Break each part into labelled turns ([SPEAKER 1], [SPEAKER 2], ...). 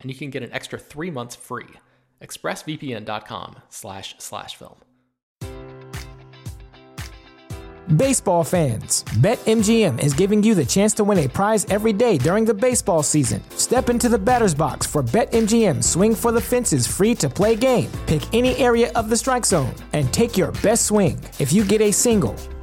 [SPEAKER 1] and you can get an extra three months free. ExpressVPN.com slash slash film.
[SPEAKER 2] Baseball fans, BetMGM is giving you the chance to win a prize every day during the baseball season. Step into the batter's box for BetMGM Swing for the Fences free to play game. Pick any area of the strike zone and take your best swing. If you get a single,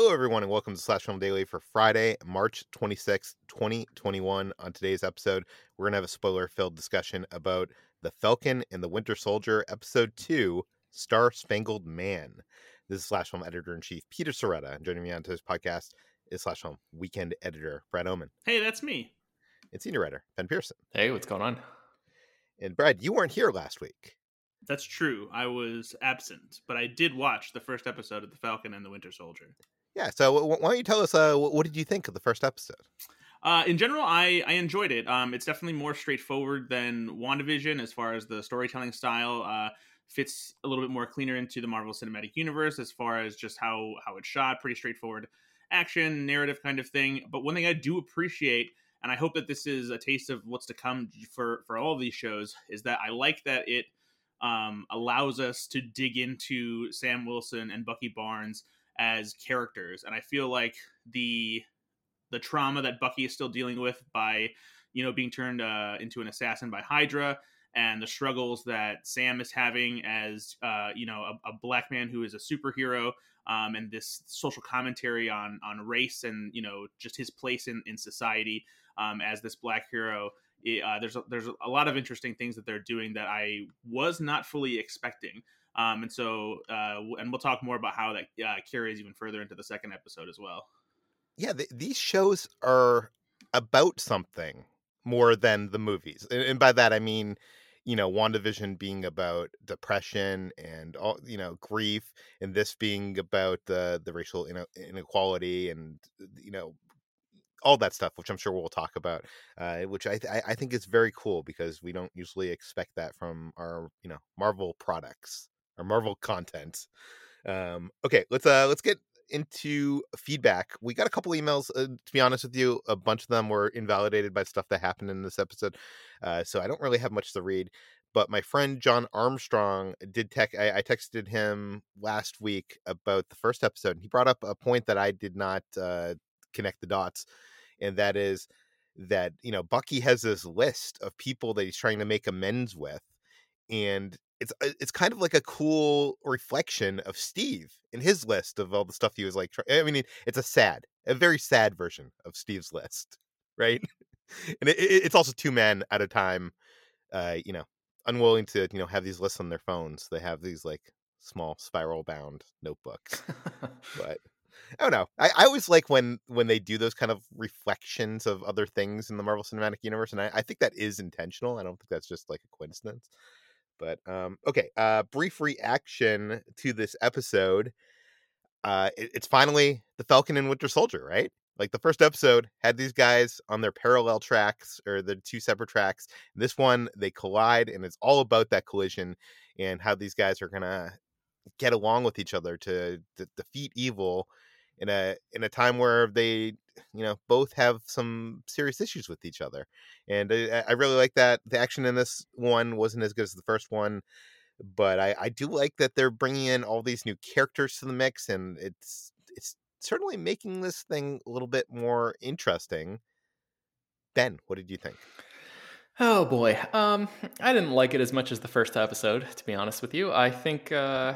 [SPEAKER 3] Hello, everyone, and welcome to Slash Film Daily for Friday, March 26th, 2021. On today's episode, we're going to have a spoiler filled discussion about The Falcon and the Winter Soldier, Episode 2 Star Spangled Man. This is Slash Film Editor in Chief Peter Sciretta, and joining me on today's podcast is Slash Film Weekend Editor Brad Oman.
[SPEAKER 4] Hey, that's me.
[SPEAKER 3] And Senior Writer Ben Pearson.
[SPEAKER 1] Hey, what's going on?
[SPEAKER 3] And Brad, you weren't here last week.
[SPEAKER 4] That's true. I was absent, but I did watch the first episode of The Falcon and the Winter Soldier.
[SPEAKER 3] Yeah. So why don't you tell us uh, what did you think of the first episode?
[SPEAKER 4] Uh, in general, I, I enjoyed it. Um, it's definitely more straightforward than WandaVision as far as the storytelling style. Uh, fits a little bit more cleaner into the Marvel Cinematic Universe as far as just how how it's shot. Pretty straightforward action narrative kind of thing. But one thing I do appreciate, and I hope that this is a taste of what's to come for for all these shows, is that I like that it um, allows us to dig into Sam Wilson and Bucky Barnes as characters and i feel like the the trauma that bucky is still dealing with by you know being turned uh, into an assassin by hydra and the struggles that sam is having as uh, you know a, a, black man who is a superhero um, and this social commentary on on race and you know just his place in in society um, as this black hero uh, there's a, there's a lot of interesting things that they're doing that I was not fully expecting. Um, and so, uh, and we'll talk more about how that uh, carries even further into the second episode as well.
[SPEAKER 3] Yeah, the, these shows are about something more than the movies, and, and by that I mean, you know, WandaVision being about depression and all, you know, grief, and this being about the the racial inequality and you know all that stuff, which I'm sure we'll talk about, uh, which I, I, I think is very cool because we don't usually expect that from our you know Marvel products or Marvel content. Um, okay, let's uh let's get into feedback. We got a couple emails. Uh, to be honest with you, a bunch of them were invalidated by stuff that happened in this episode, uh, so I don't really have much to read. But my friend John Armstrong did tech. I, I texted him last week about the first episode. And he brought up a point that I did not uh, connect the dots, and that is that you know Bucky has this list of people that he's trying to make amends with, and it's uh, it's kind of like a cool reflection of Steve in his list of all the stuff he was like. I mean, it's a sad, a very sad version of Steve's list, right? and it, it, it's also two men at a time, uh, you know, unwilling to you know have these lists on their phones. They have these like small spiral bound notebooks, but. I don't know. I, I always like when when they do those kind of reflections of other things in the Marvel Cinematic Universe, and I, I think that is intentional. I don't think that's just like a coincidence. But um, okay, uh, brief reaction to this episode. Uh, it, it's finally the Falcon and Winter Soldier, right? Like the first episode had these guys on their parallel tracks or the two separate tracks. This one they collide, and it's all about that collision and how these guys are gonna get along with each other to, to defeat evil in a in a time where they you know both have some serious issues with each other. And I, I, really like that the action in this one wasn't as good as the first one but I, I do like that they're bringing in all these new characters to the mix and it's it's certainly making this thing a little bit more interesting. Ben what did you think?
[SPEAKER 1] Oh boy. Um i didn't like it as much as the first episode to be honest with you. I think uh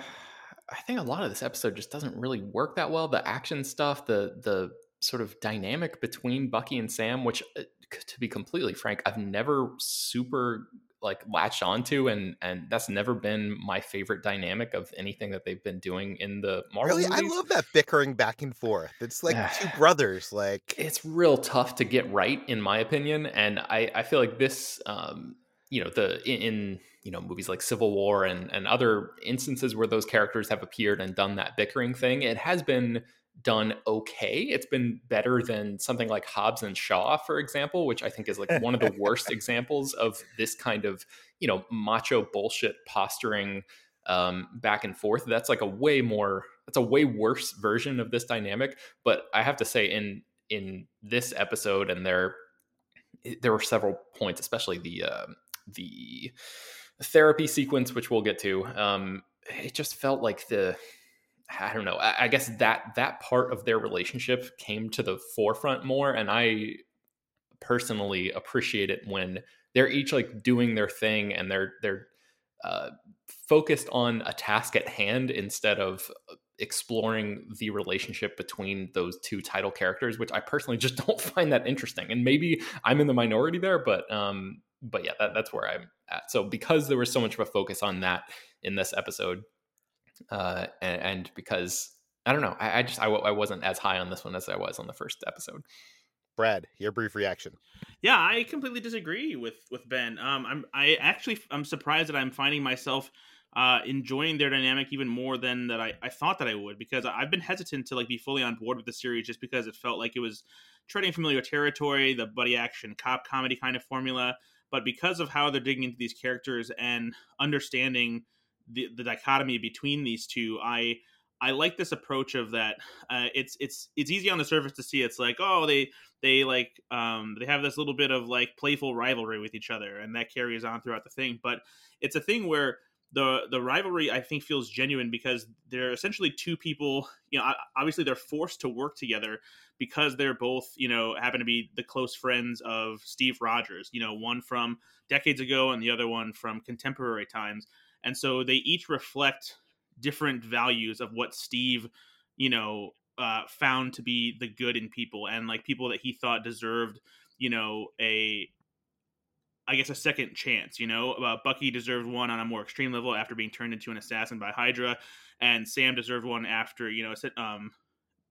[SPEAKER 1] I think a lot of this episode just doesn't really work that well. The action stuff, the the sort of dynamic between Bucky and Sam, which uh, to be completely frank, I've never super like latched onto and and that's never been my favorite dynamic of anything that they've been doing in the Marvel
[SPEAKER 3] Really,
[SPEAKER 1] movies.
[SPEAKER 3] I love that bickering back and forth. It's like two brothers like
[SPEAKER 1] it's real tough to get right in my opinion and I I feel like this um you know the in, in you know movies like Civil War and and other instances where those characters have appeared and done that bickering thing, it has been done okay. It's been better than something like Hobbs and Shaw, for example, which I think is like one of the worst examples of this kind of you know macho bullshit posturing um, back and forth. That's like a way more. That's a way worse version of this dynamic. But I have to say, in in this episode, and there there were several points, especially the uh, the therapy sequence, which we'll get to, um, it just felt like the I don't know. I, I, guess that that part of their relationship came to the forefront more, and I personally appreciate it when they're each like doing their thing and they're they're uh, focused on a task at hand instead of exploring the relationship between those two title characters, which I personally just don't find that interesting. And maybe I'm in the minority there, but um, but yeah, that, that's where I'm at. So because there was so much of a focus on that in this episode, uh, and, and because I don't know, I, I just I, I wasn't as high on this one as I was on the first episode.
[SPEAKER 3] Brad, your brief reaction.
[SPEAKER 4] Yeah, I completely disagree with with Ben. Um, I'm I actually I'm surprised that I'm finding myself uh, enjoying their dynamic even more than that I, I thought that I would because I've been hesitant to like be fully on board with the series just because it felt like it was treading familiar territory, the buddy action cop comedy kind of formula. But because of how they're digging into these characters and understanding the, the dichotomy between these two, I I like this approach of that. Uh, it's it's it's easy on the surface to see. It's like oh they they like um, they have this little bit of like playful rivalry with each other, and that carries on throughout the thing. But it's a thing where the the rivalry I think feels genuine because they're essentially two people. You know, obviously they're forced to work together because they're both you know happen to be the close friends of Steve Rogers. You know, one from decades ago and the other one from contemporary times, and so they each reflect different values of what Steve, you know, uh, found to be the good in people and like people that he thought deserved, you know, a I guess a second chance. You know, uh, Bucky deserved one on a more extreme level after being turned into an assassin by Hydra, and Sam deserved one after you know, um,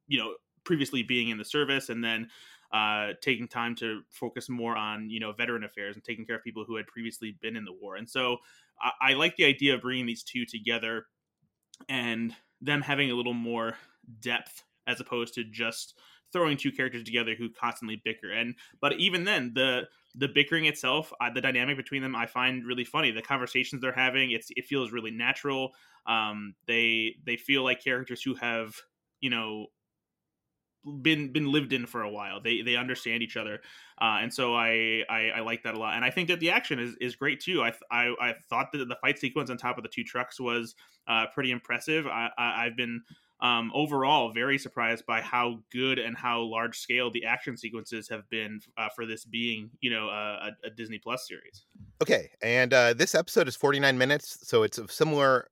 [SPEAKER 4] you know, previously being in the service and then uh, taking time to focus more on you know veteran affairs and taking care of people who had previously been in the war. And so I, I like the idea of bringing these two together and them having a little more depth as opposed to just throwing two characters together who constantly bicker. And but even then, the the bickering itself, uh, the dynamic between them, I find really funny. The conversations they're having, it's it feels really natural. Um, they they feel like characters who have you know been been lived in for a while. They they understand each other, uh, and so I, I, I like that a lot. And I think that the action is, is great too. I, I I thought that the fight sequence on top of the two trucks was uh, pretty impressive. I, I have been um, overall, very surprised by how good and how large scale the action sequences have been uh, for this being, you know, a, a Disney Plus series.
[SPEAKER 3] Okay, and uh, this episode is 49 minutes, so it's a similar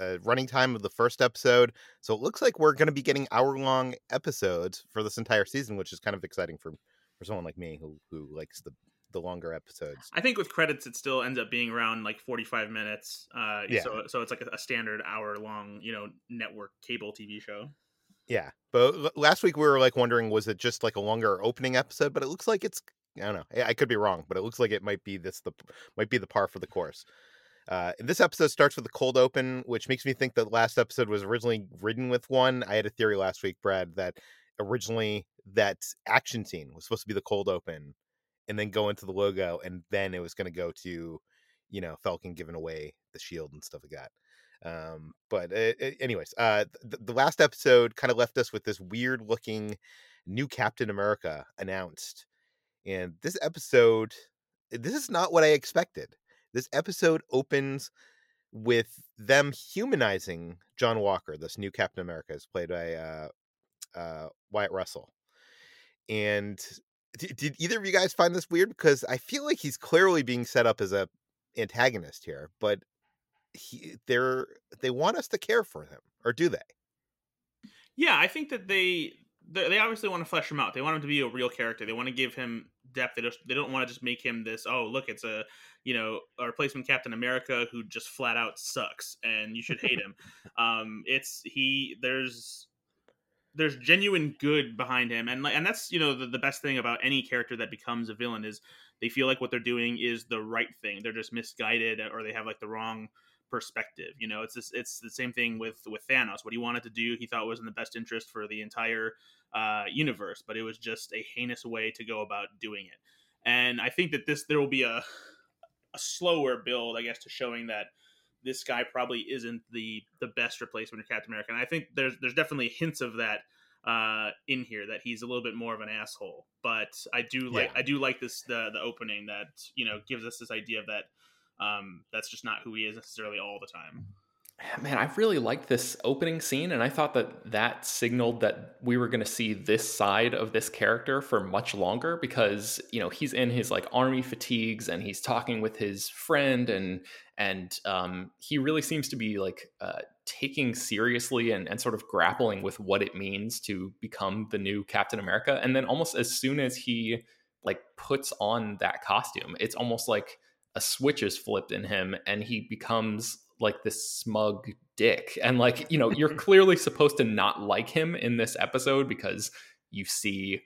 [SPEAKER 3] uh, running time of the first episode. So it looks like we're going to be getting hour long episodes for this entire season, which is kind of exciting for for someone like me who who likes the the longer episodes.
[SPEAKER 4] I think with credits, it still ends up being around like 45 minutes. Uh,
[SPEAKER 3] Yeah.
[SPEAKER 4] So, so it's like a, a standard hour long, you know, network cable TV show.
[SPEAKER 3] Yeah, but last week we were like wondering was it just like a longer opening episode, but it looks like it's I don't know. I could be wrong, but it looks like it might be this the might be the par for the course. Uh, this episode starts with a cold open, which makes me think that last episode was originally written with one. I had a theory last week, Brad, that originally that action scene was supposed to be the cold open, and then go into the logo, and then it was going to go to, you know, Falcon giving away the shield and stuff like that. Um, but uh, anyways, uh, the, the last episode kind of left us with this weird looking new Captain America announced, and this episode, this is not what I expected. This episode opens with them humanizing John Walker, this new Captain America, is played by uh, uh, Wyatt Russell. And did, did either of you guys find this weird? Because I feel like he's clearly being set up as a antagonist here, but he they're they want us to care for him, or do they?
[SPEAKER 4] Yeah, I think that they they they obviously want to flesh him out. They want him to be a real character. They want to give him depth. They just they don't want to just make him this. Oh, look, it's a you know a replacement Captain America who just flat out sucks and you should hate him. um, it's he. There's there's genuine good behind him, and and that's you know the, the best thing about any character that becomes a villain is they feel like what they're doing is the right thing. They're just misguided or they have like the wrong perspective. You know, it's this, it's the same thing with with Thanos. What he wanted to do, he thought was in the best interest for the entire uh, universe, but it was just a heinous way to go about doing it. And I think that this there will be a a slower build, I guess, to showing that this guy probably isn't the the best replacement for Captain America. And I think there's there's definitely hints of that uh in here that he's a little bit more of an asshole but i do like
[SPEAKER 3] Yeah.
[SPEAKER 4] i do like this the the opening that you know gives us this idea of that um that's just not who he is necessarily all the time
[SPEAKER 1] Man, I really liked this opening scene, and I thought that that signaled that we were going to see this side of this character for much longer because you know he's in his like army fatigues and he's talking with his friend and and um, he really seems to be like uh, taking seriously and, and sort of grappling with what it means to become the new Captain America. And then almost as soon as he like puts on that costume, it's almost like a switch is flipped in him and he becomes like this smug dick and like you know you're clearly supposed to not like him in this episode because you see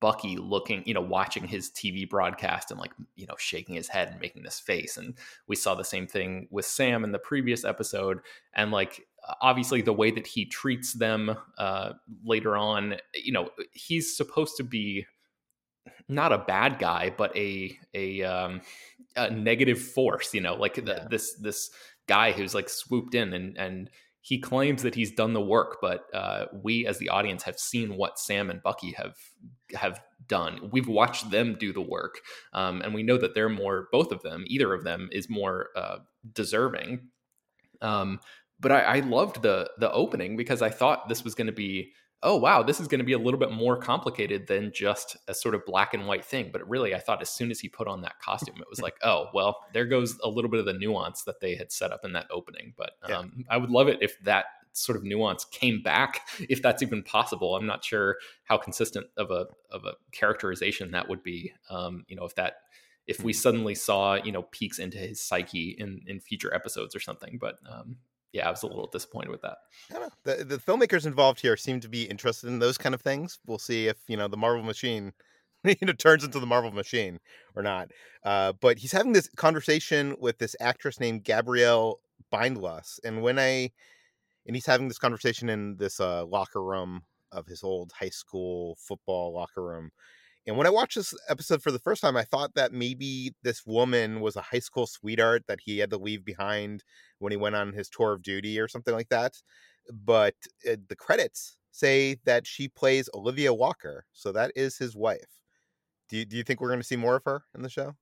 [SPEAKER 1] bucky looking you know watching his tv broadcast and like you know shaking his head and making this face and we saw the same thing with sam in the previous episode and like obviously the way that he treats them uh later on you know he's supposed to be not a bad guy but a a um a negative force you know like the,
[SPEAKER 3] Yeah.
[SPEAKER 1] this this guy who's like swooped in and and he claims that he's done the work but uh we as the audience have seen what sam and bucky have have done. We've watched them do the work um and we know that they're more both of them either of them is more uh deserving. Um but i i loved the the opening because i thought this was going to be oh wow this is going to be a little bit more complicated than just a sort of black and white thing but really i thought as soon as he put on that costume it was like oh well there goes a little bit of the nuance that they had set up in that opening but
[SPEAKER 3] Yeah.
[SPEAKER 1] um, i would love it if that sort of nuance came back if that's even possible i'm not sure how consistent of a of a characterization that would be um, you know if that if we suddenly saw you know peeks into his psyche in in future episodes or something but um, yeah i was a little disappointed with that.
[SPEAKER 3] The, the filmmakers involved here seem to be interested in those kind of things. We'll see if you know the Marvel machine, you know, turns into the Marvel machine or not. Uh, but he's having this conversation with this actress named Gabrielle Byndloss, and when I and he's having this conversation in this uh, locker room of his old high school football locker room. And when I watched this episode for the first time, I thought that maybe this woman was a high school sweetheart that he had to leave behind when he went on his tour of duty or something like that. But uh, the credits say that she plays Olivia Walker, so that is his wife. Do you, do you think we're going to see more of her in the show?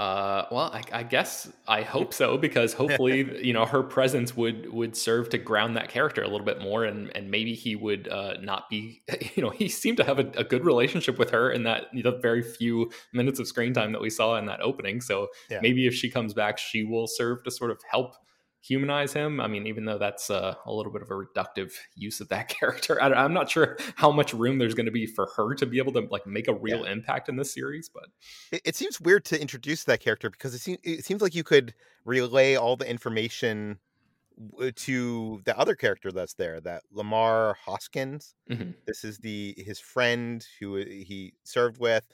[SPEAKER 1] Uh, well, I, I, guess I hope so because hopefully, you know, her presence would would serve to ground that character a little bit more, and and maybe he would uh, not be, you know, he seemed to have a, a, good relationship with her in that the very few minutes of screen time that we saw in that opening. So yeah. maybe if she comes back, she will serve to sort of help humanize him. I mean, even though that's uh, a little bit of a reductive use of that character, I, am not sure how much room there's going to be for her to be able to like make a real yeah. impact in this series. But
[SPEAKER 3] it, it, seems weird to introduce that character because it seems it seems like you could relay all the information to the other character that's there, that Lamar Hoskins. Mm-hmm. This is the his friend who he served with,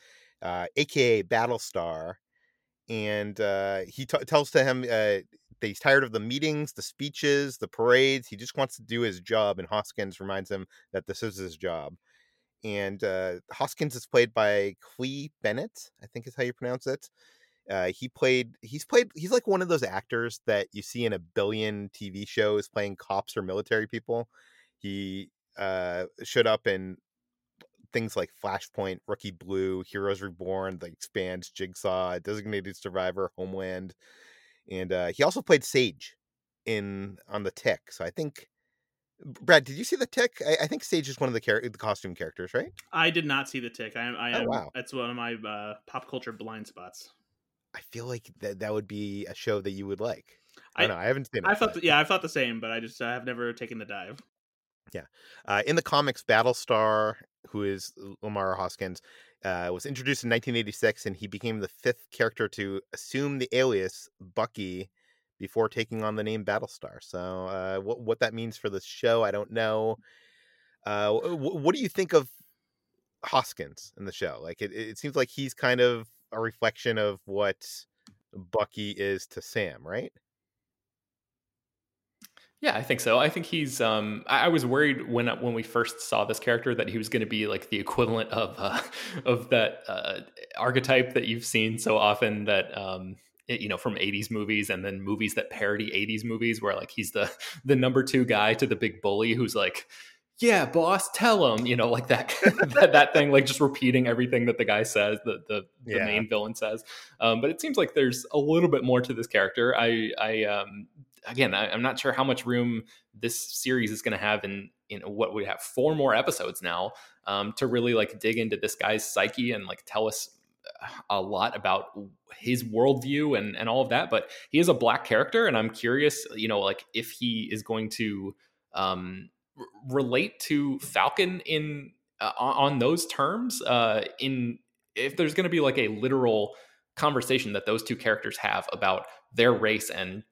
[SPEAKER 3] uh, aka Battlestar and uh, he t- tells to him uh, that he's tired of the meetings, the speeches, the parades. He just wants to do his job, and Hoskins reminds him that this is his job. And uh, Hoskins is played by Clé Bennett, I think is how you pronounce it. Uh, he played. He's played. He's like one of those actors that you see in a billion TV shows playing cops or military people. He uh, showed up in things like Flashpoint, Rookie Blue, Heroes Reborn, The Expanse, Jigsaw, Designated Survivor, Homeland and uh, he also played Sage in on the Tick. So I think, Brad, did you see the Tick? I, I think Sage is one of the char- the costume characters, right?
[SPEAKER 4] I did not see the Tick. I, I oh, am. Wow. That's one of my uh, pop culture blind spots.
[SPEAKER 3] I feel like that that would be a show that you would like. I, I don't know. I haven't seen it.
[SPEAKER 4] I thought, the, yeah, I thought the same, but I just I have never taken the dive.
[SPEAKER 3] Yeah, uh, in the comics, Battlestar, who is Lamar Hoskins, uh, was introduced in 1986, and he became the fifth character to assume the alias Bucky before taking on the name Battlestar. So, uh, what what that means for the show, I don't know. Uh, w- what do you think of Hoskins in the show? Like, it, it seems like he's kind of a reflection of what Bucky is to Sam, right?
[SPEAKER 1] Yeah, I think so. I think he's. Um, I, I was worried when when we first saw this character that he was going to be like the equivalent of uh, of that uh, archetype that you've seen so often that um, you know from 80s movies and then movies that parody 80s movies where like he's the the number two guy to the big bully who's like yeah boss tell him you know like that that, that thing like just repeating everything that the guy says the the, the yeah. main villain says um, but it seems like there's a little bit more to this character i i um again, I, am not sure how much room this series is going to have in in what we have four more episodes now um, to really like dig into this guy's psyche and like tell us uh, a lot about his worldview and and all of that. But he is a black character, and I'm curious, you know, like if he is going to um, r- relate to Falcon in uh, on those terms. Uh, in if there's going to be like a literal conversation that those two characters have about their race and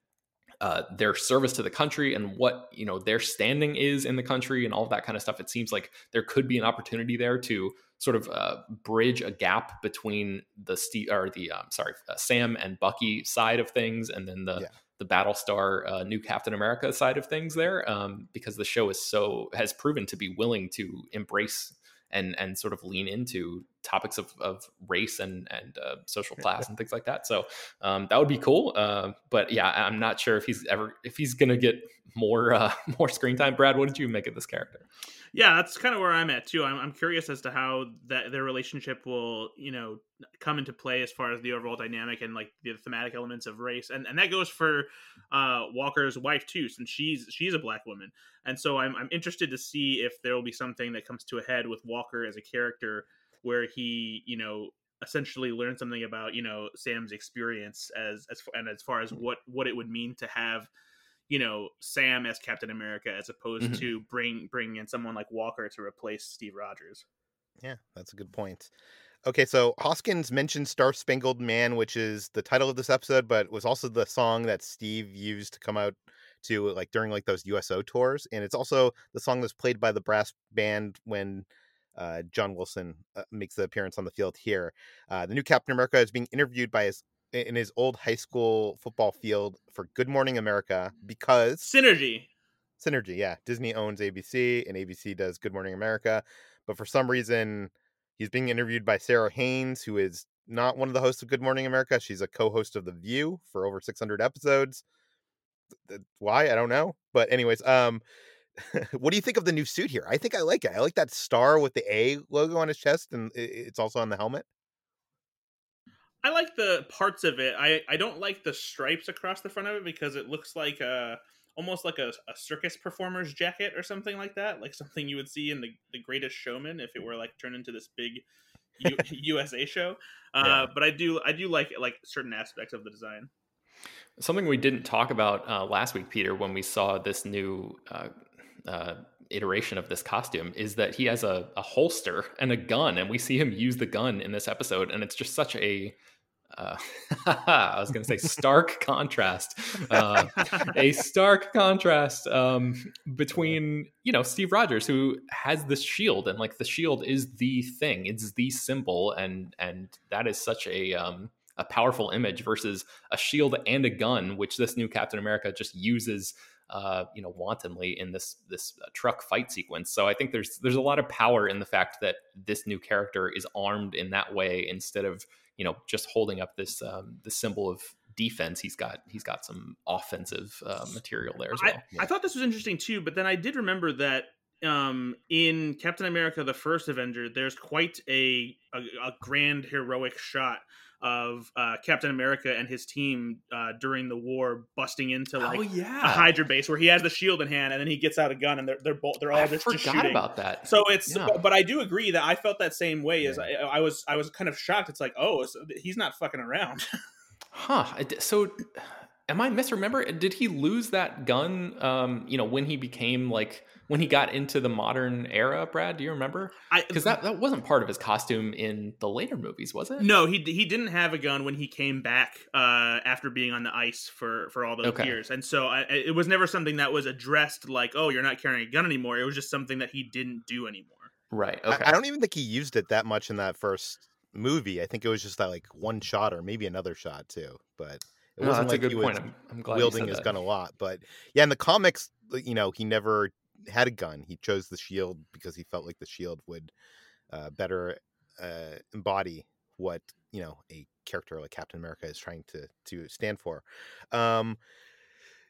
[SPEAKER 1] uh, their service to the country and what you know their standing is in the country and all of that kind of stuff. It seems like there could be an opportunity there to sort of uh, bridge a gap between the Steve or the um, sorry uh, Sam and Bucky side of things, and then the yeah. the Battlestar uh, new Captain America side of things there, um, because the show is so has proven to be willing to embrace and and sort of lean into topics of, of race and and uh, social class and things like that. So um, that would be cool. Uh, but yeah, I'm not sure if he's ever if he's gonna get more uh, more screen time. Brad, what did you make of this character?
[SPEAKER 4] Yeah, that's kind of where I'm at too. I'm, I'm curious as to how that their relationship will, you know, come into play as far as the overall dynamic and like the thematic elements of race, and and that goes for uh, Walker's wife too, since she's she's a black woman, and so I'm I'm interested to see if there will be something that comes to a head with Walker as a character where he, you know, essentially learns something about you know Sam's experience as as and as far as what what it would mean to have you know Sam as Captain America as opposed mm-hmm. to bring bring in someone like Walker to replace Steve Rogers.
[SPEAKER 3] Yeah, that's a good point. Okay, so Hoskins mentioned Star Spangled Man, which is the title of this episode, but was also the song that Steve used to come out to like during like those USO tours, and it's also the song that's played by the brass band when uh, John Wilson uh, makes the appearance on the field here. Uh, the new Captain America is being interviewed by his in his old high school football field for Good Morning America because
[SPEAKER 4] synergy.
[SPEAKER 3] Synergy, yeah. Disney owns ABC and ABC does Good Morning America, but for some reason he's being interviewed by Sara Haines, who is not one of the hosts of Good Morning America. She's a co-host of The View for over 600 episodes. Why? I don't know. But anyways, um what do you think of the new suit here? I think I like it. I like that star with the A logo on his chest and it's also on the helmet.
[SPEAKER 4] I like the parts of it. I I don't like the stripes across the front of it because it looks like a almost like a, a circus performer's jacket or something like that, like something you would see in the the Greatest Showman if it were like turned into this big U- USA show. Uh,
[SPEAKER 3] Yeah.
[SPEAKER 4] But I do I do like like certain aspects of the design.
[SPEAKER 1] Something we didn't talk about uh, last week, Peter, when we saw this new uh, uh, iteration of this costume, is that he has a, a holster and a gun, and we see him use the gun in this episode, and it's just such a uh, I was going to say stark contrast, uh, a stark contrast um, between you know Steve Rogers who has this shield and like the shield is the thing, it's the symbol, and and that is such a um, a powerful image versus a shield and a gun, which this new Captain America just uses. Uh, you know, wantonly in this this uh, truck fight sequence. So I think there's there's a lot of power in the fact that this new character is armed in that way instead of you know just holding up this um, the symbol of defense. He's got he's got some offensive uh, material there as well.
[SPEAKER 4] I, I thought this was interesting too, but then I did remember that um, in Captain America: The First Avenger, there's quite a a, a grand heroic shot of uh, Captain America and his team uh, during the war busting into like
[SPEAKER 1] oh yeah,
[SPEAKER 4] a Hydra base where he has the shield in hand and then he gets out a gun and they're they're both they're all
[SPEAKER 1] I
[SPEAKER 4] just,
[SPEAKER 1] forgot
[SPEAKER 4] just shooting.
[SPEAKER 1] about that.
[SPEAKER 4] So it's,
[SPEAKER 1] Yeah.
[SPEAKER 4] but, but I do agree that I felt that same way. As I. I was, I was kind of shocked. It's like, oh, so he's not fucking around.
[SPEAKER 1] Huh. So, am I misremember? Did he lose that gun? Um, you know, when he became like when he got into the modern era, Brad? Do you remember? Because that that wasn't part of his costume in the later movies, was it?
[SPEAKER 4] no, he he didn't have a gun when he came back uh, after being on the ice for for all those
[SPEAKER 1] Okay.
[SPEAKER 4] years, and so I, it was never something that was addressed like, oh, you're not carrying a gun anymore. It was just something that he didn't do anymore.
[SPEAKER 1] Right.
[SPEAKER 3] I-
[SPEAKER 1] Okay.
[SPEAKER 3] I, don't even think he used it that much in that first movie. I think it was just that like one shot or maybe another shot too. But it
[SPEAKER 1] No,
[SPEAKER 3] wasn't
[SPEAKER 1] that's
[SPEAKER 3] like
[SPEAKER 1] a good
[SPEAKER 3] he was.
[SPEAKER 1] I'm, I'm glad
[SPEAKER 3] wielding his
[SPEAKER 1] that.
[SPEAKER 3] gun a lot. But yeah, in the comics, you know, he never had a gun. He chose the shield because he felt like the shield would uh, better uh, embody what you know a character like Captain America is trying to to stand for. Um,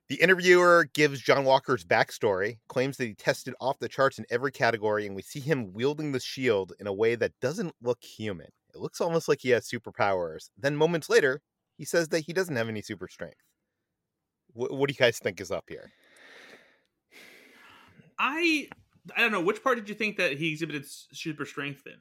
[SPEAKER 3] the interviewer gives John Walker's backstory, claims that he tested off the charts in every category, and we see him wielding the shield in a way that doesn't look human. It looks almost like he has superpowers. Then moments later, he says that he doesn't have any super strength. Wh- what do you guys think is up here?
[SPEAKER 4] I I don't know which part did you think that he exhibited super strength in?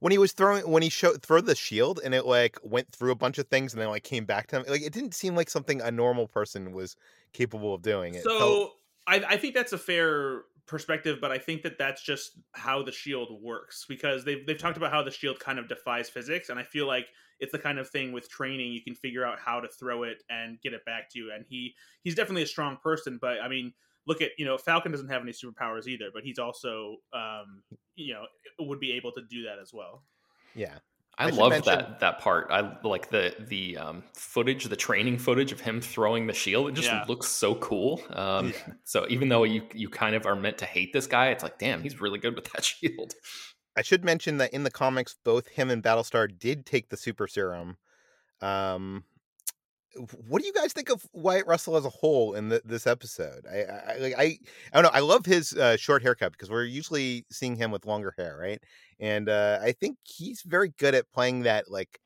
[SPEAKER 3] When he was throwing, when he showed throw the shield, and it like went through a bunch of things, and then like came back to him. Like it didn't seem like something a normal person was capable of doing. It
[SPEAKER 4] so
[SPEAKER 3] felt-
[SPEAKER 4] I, I think that's a fair perspective, but I think that that's just how the shield works because they've they've talked about how the shield kind of defies physics, and I feel like it's the kind of thing with training you can figure out how to throw it and get it back to you. And he he's definitely a strong person, but I mean, look at you know Falcon doesn't have any superpowers either, but he's also um, you know would be able to do that as well.
[SPEAKER 3] yeah,
[SPEAKER 1] I,
[SPEAKER 3] I
[SPEAKER 1] love
[SPEAKER 3] mention-
[SPEAKER 1] that that part. I like the the um, footage, the training footage of him throwing the shield. It just
[SPEAKER 4] Yeah.
[SPEAKER 1] looks so cool. Um,
[SPEAKER 3] Yeah.
[SPEAKER 1] So even though you you kind of are meant to hate this guy, it's like, damn, he's really good with that shield.
[SPEAKER 3] I should mention that in the comics, both him and Battlestar did take the super serum. Um, what do you guys think of Wyatt Russell as a whole in the, this episode? I, I, like, I, I don't know. I love his uh, short haircut because we're usually seeing him with longer hair, right? And uh, I think he's very good at playing that like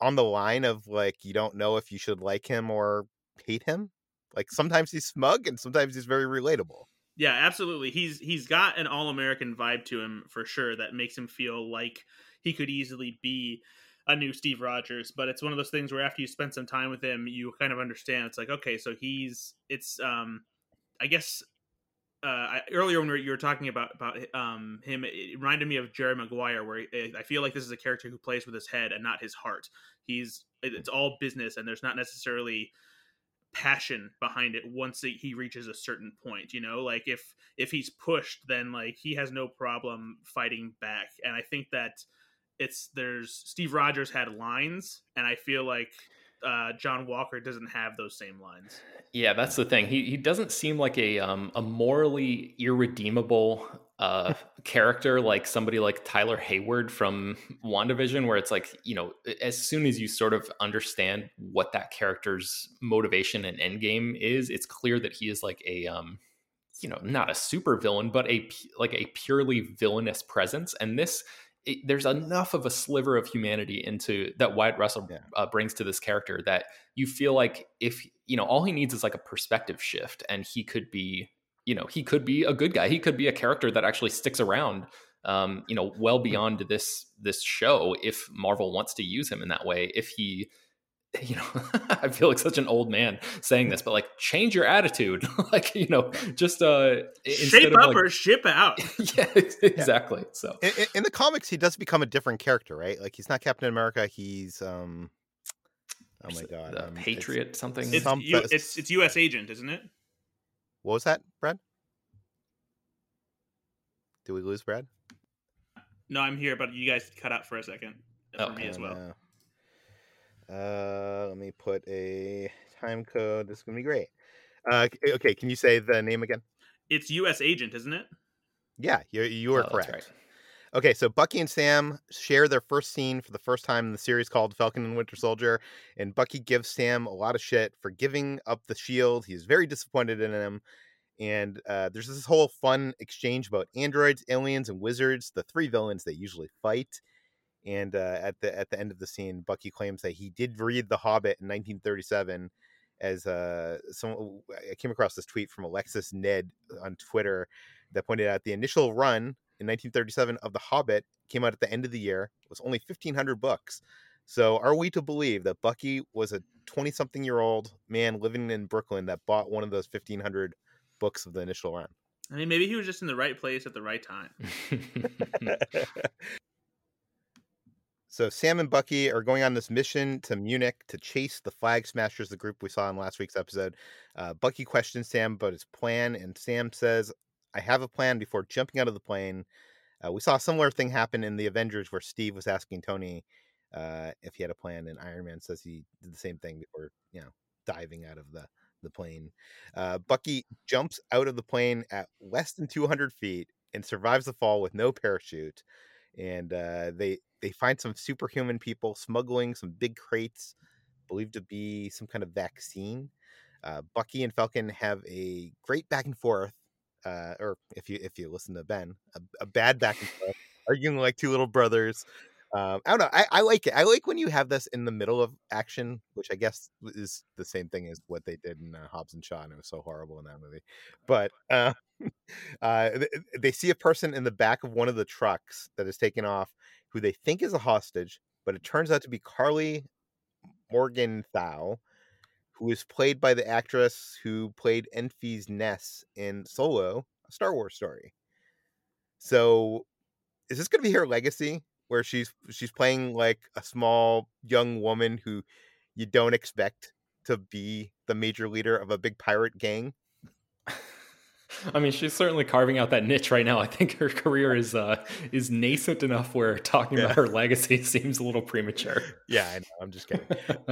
[SPEAKER 3] on the line of like you don't know if you should like him or hate him. Like sometimes he's smug and sometimes he's very relatable.
[SPEAKER 4] Yeah, absolutely. He's he's got an all American vibe to him for sure that makes him feel like he could easily be a new Steve Rogers. But it's one of those things where after you spend some time with him, you kind of understand. It's like okay, so he's it's um, I guess. Uh, I, earlier when you were talking about about um, him, it reminded me of Jerry Maguire, where I I feel like this is a character who plays with his head and not his heart. He's it- it's all business, and there's not necessarily passion behind it once he reaches a certain point you know like if if he's pushed then like he has no problem fighting back and i think that it's there's steve rogers had lines and i feel like uh john walker doesn't have those same lines
[SPEAKER 1] Yeah, that's the thing. He he doesn't seem like a um a morally irredeemable uh character like somebody like Tyler Hayward from WandaVision where it's like, you know, as soon as you sort of understand what that character's motivation and endgame is, it's clear that he is like a um you know, not a super villain, but a like a purely villainous presence and this it, there's enough of a sliver of humanity into that Wyatt Russell
[SPEAKER 3] Yeah.
[SPEAKER 1] uh, brings to this character that you feel like if you know all he needs is like a perspective shift, and he could be you know he could be a good guy. He could be a character that actually sticks around. Um, you know, well beyond this this show, if Marvel wants to use him in that way, if he you know, I feel like such an old man saying this, but like change your attitude. like, you know, just uh
[SPEAKER 4] Shape up
[SPEAKER 1] like,
[SPEAKER 4] or ship out.
[SPEAKER 1] yeah, exactly. So
[SPEAKER 3] In, in- in the comics, he does become a different character, right? Like he's not Captain America. He's um. Oh my god,
[SPEAKER 1] the
[SPEAKER 3] um, it's-
[SPEAKER 1] Patriot something.
[SPEAKER 4] It's,
[SPEAKER 3] Some-
[SPEAKER 4] U, it's it's U.S. agent, isn't it?
[SPEAKER 3] What was that, Brad? Did we lose Brad?
[SPEAKER 4] No, I'm here, but you guys cut out for a second for
[SPEAKER 1] Okay.
[SPEAKER 4] me as well.
[SPEAKER 3] no. Uh, let me put a time code. This is gonna be great. Uh, okay, can you say the name again?
[SPEAKER 4] It's U.S. agent, isn't it?
[SPEAKER 3] Yeah, you you are
[SPEAKER 1] Oh, that's
[SPEAKER 3] correct.
[SPEAKER 1] right.
[SPEAKER 3] Okay, so Bucky and Sam share their first scene for the first time in the series called Falcon and Winter Soldier, and Bucky gives Sam a lot of shit for giving up the shield. He's very disappointed in him. And uh, there's this whole fun exchange about androids, aliens, and wizards, the three villains they usually fight. And uh, at the at the end of the scene, Bucky claims that he did read The Hobbit in 1937. As uh, some, I came across this tweet from Alexis Ned on Twitter that pointed out the initial run in 1937 of The Hobbit came out at the end of the year. It was only 1,500 books. So, are we to believe that Bucky was a 20 something year old man living in Brooklyn that bought one of those 1,500 books of the initial run?
[SPEAKER 4] I mean, maybe he was just in the right place at the right time.
[SPEAKER 3] so, Sam and Bucky are going on this mission to Munich to chase the Flag Smashers, the group we saw in last week's episode. Uh, Bucky questions Sam about his plan, and Sam says, I have a plan before jumping out of the plane. Uh, we saw a similar thing happen in the Avengers where Steve was asking Tony uh, if he had a plan, and Iron Man says he did the same thing before, you know, diving out of the, the plane. Uh, Bucky jumps out of the plane at less than 200 feet and survives the fall with no parachute. And uh, they they find some superhuman people smuggling some big crates, believed to be some kind of vaccine. Uh, Bucky and Falcon have a great back and forth, uh, or if you if you listen to Ben, a, a bad back and forth, arguing like two little brothers. Um, I don't know. I, I like it. I like when you have this in the middle of action, which I guess is the same thing as what they did in uh, Hobbs and Shaw, and it was so horrible in that movie. But uh, uh, they see a person in the back of one of the trucks that is taken off, who they think is a hostage, but it turns out to be Karli Morgenthau, who is played by the actress who played Enfys Ness in Solo, a Star Wars story. So, is this going to be her legacy, where she's she's playing like a small young woman who you don't expect to be the major leader of a big pirate gang?
[SPEAKER 1] I mean, she's certainly carving out that niche right now. I think her career is uh, is nascent enough where talking
[SPEAKER 3] Yeah.
[SPEAKER 1] about her legacy seems a little premature.
[SPEAKER 3] Yeah, I know. I'm just kidding.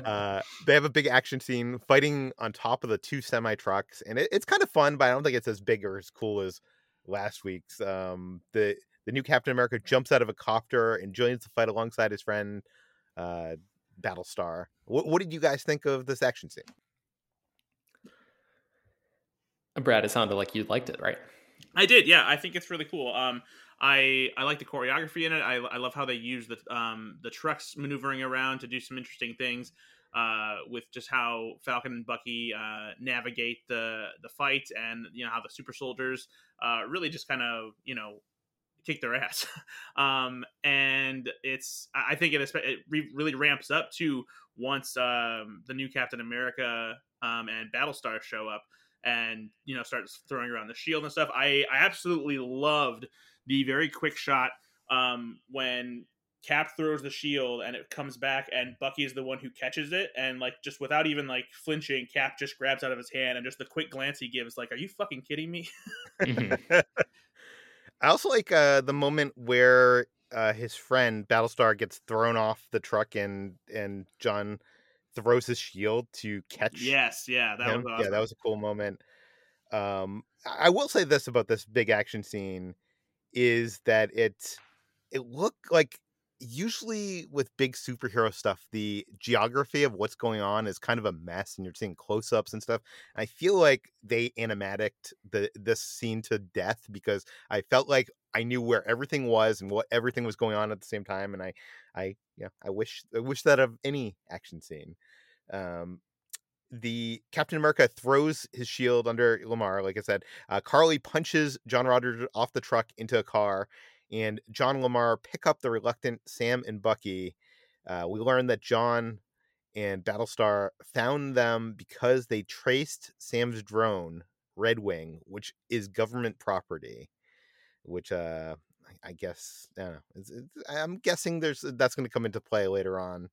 [SPEAKER 3] uh, they have a big action scene fighting on top of the two semi trucks, and it, it's kind of fun, but I don't think it's as big or as cool as last week's. Um, the the new Captain America jumps out of a copter and joins the fight alongside his friend uh, Battlestar. What, what did you guys think of this action scene?
[SPEAKER 1] Brad, it sounded like you liked it, right?
[SPEAKER 4] I did, yeah. I think it's really cool. Um, I I like the choreography in it. I, I love how they use the um the trucks maneuvering around to do some interesting things. Uh, with just how Falcon and Bucky uh, navigate the the fight, and you know how the super soldiers uh, really just kind of you know kick their ass. um, and it's I think it, it re- really ramps up to once um, the new Captain America um, and Battlestar show up and you know starts throwing around the shield and stuff. I I absolutely loved the very quick shot um, when Cap throws the shield and it comes back and Bucky is the one who catches it and like just without even like flinching, Cap just grabs out of his hand and just the quick glance he gives, like, "Are you fucking kidding me?"
[SPEAKER 1] Mhm.
[SPEAKER 3] I also like uh, the moment where uh, his friend Battlestar gets thrown off the truck and and John throws his shield to catch
[SPEAKER 4] yes, yeah, that
[SPEAKER 3] him.
[SPEAKER 4] was awesome.
[SPEAKER 3] Yeah, that was a cool moment. Um, I will say this about this big action scene is that it it looked like usually with big superhero stuff, the geography of what's going on is kind of a mess, and you're seeing close-ups and stuff. I feel like they animatic the this scene to death because I felt like I knew where everything was and what everything was going on at the same time, and I, I, yeah, I wish I wish that of any action scene. Um, the Captain America throws his shield under Lamar. Like I said, uh, Karli punches John Rogers off the truck into a car, and John Lamar pick up the reluctant Sam and Bucky. Uh, we learn that John and Battlestar found them because they traced Sam's drone, Red Wing, which is government property. Which, uh, I guess, I don't know. it's, it's, I'm guessing there's that's going to come into play later on,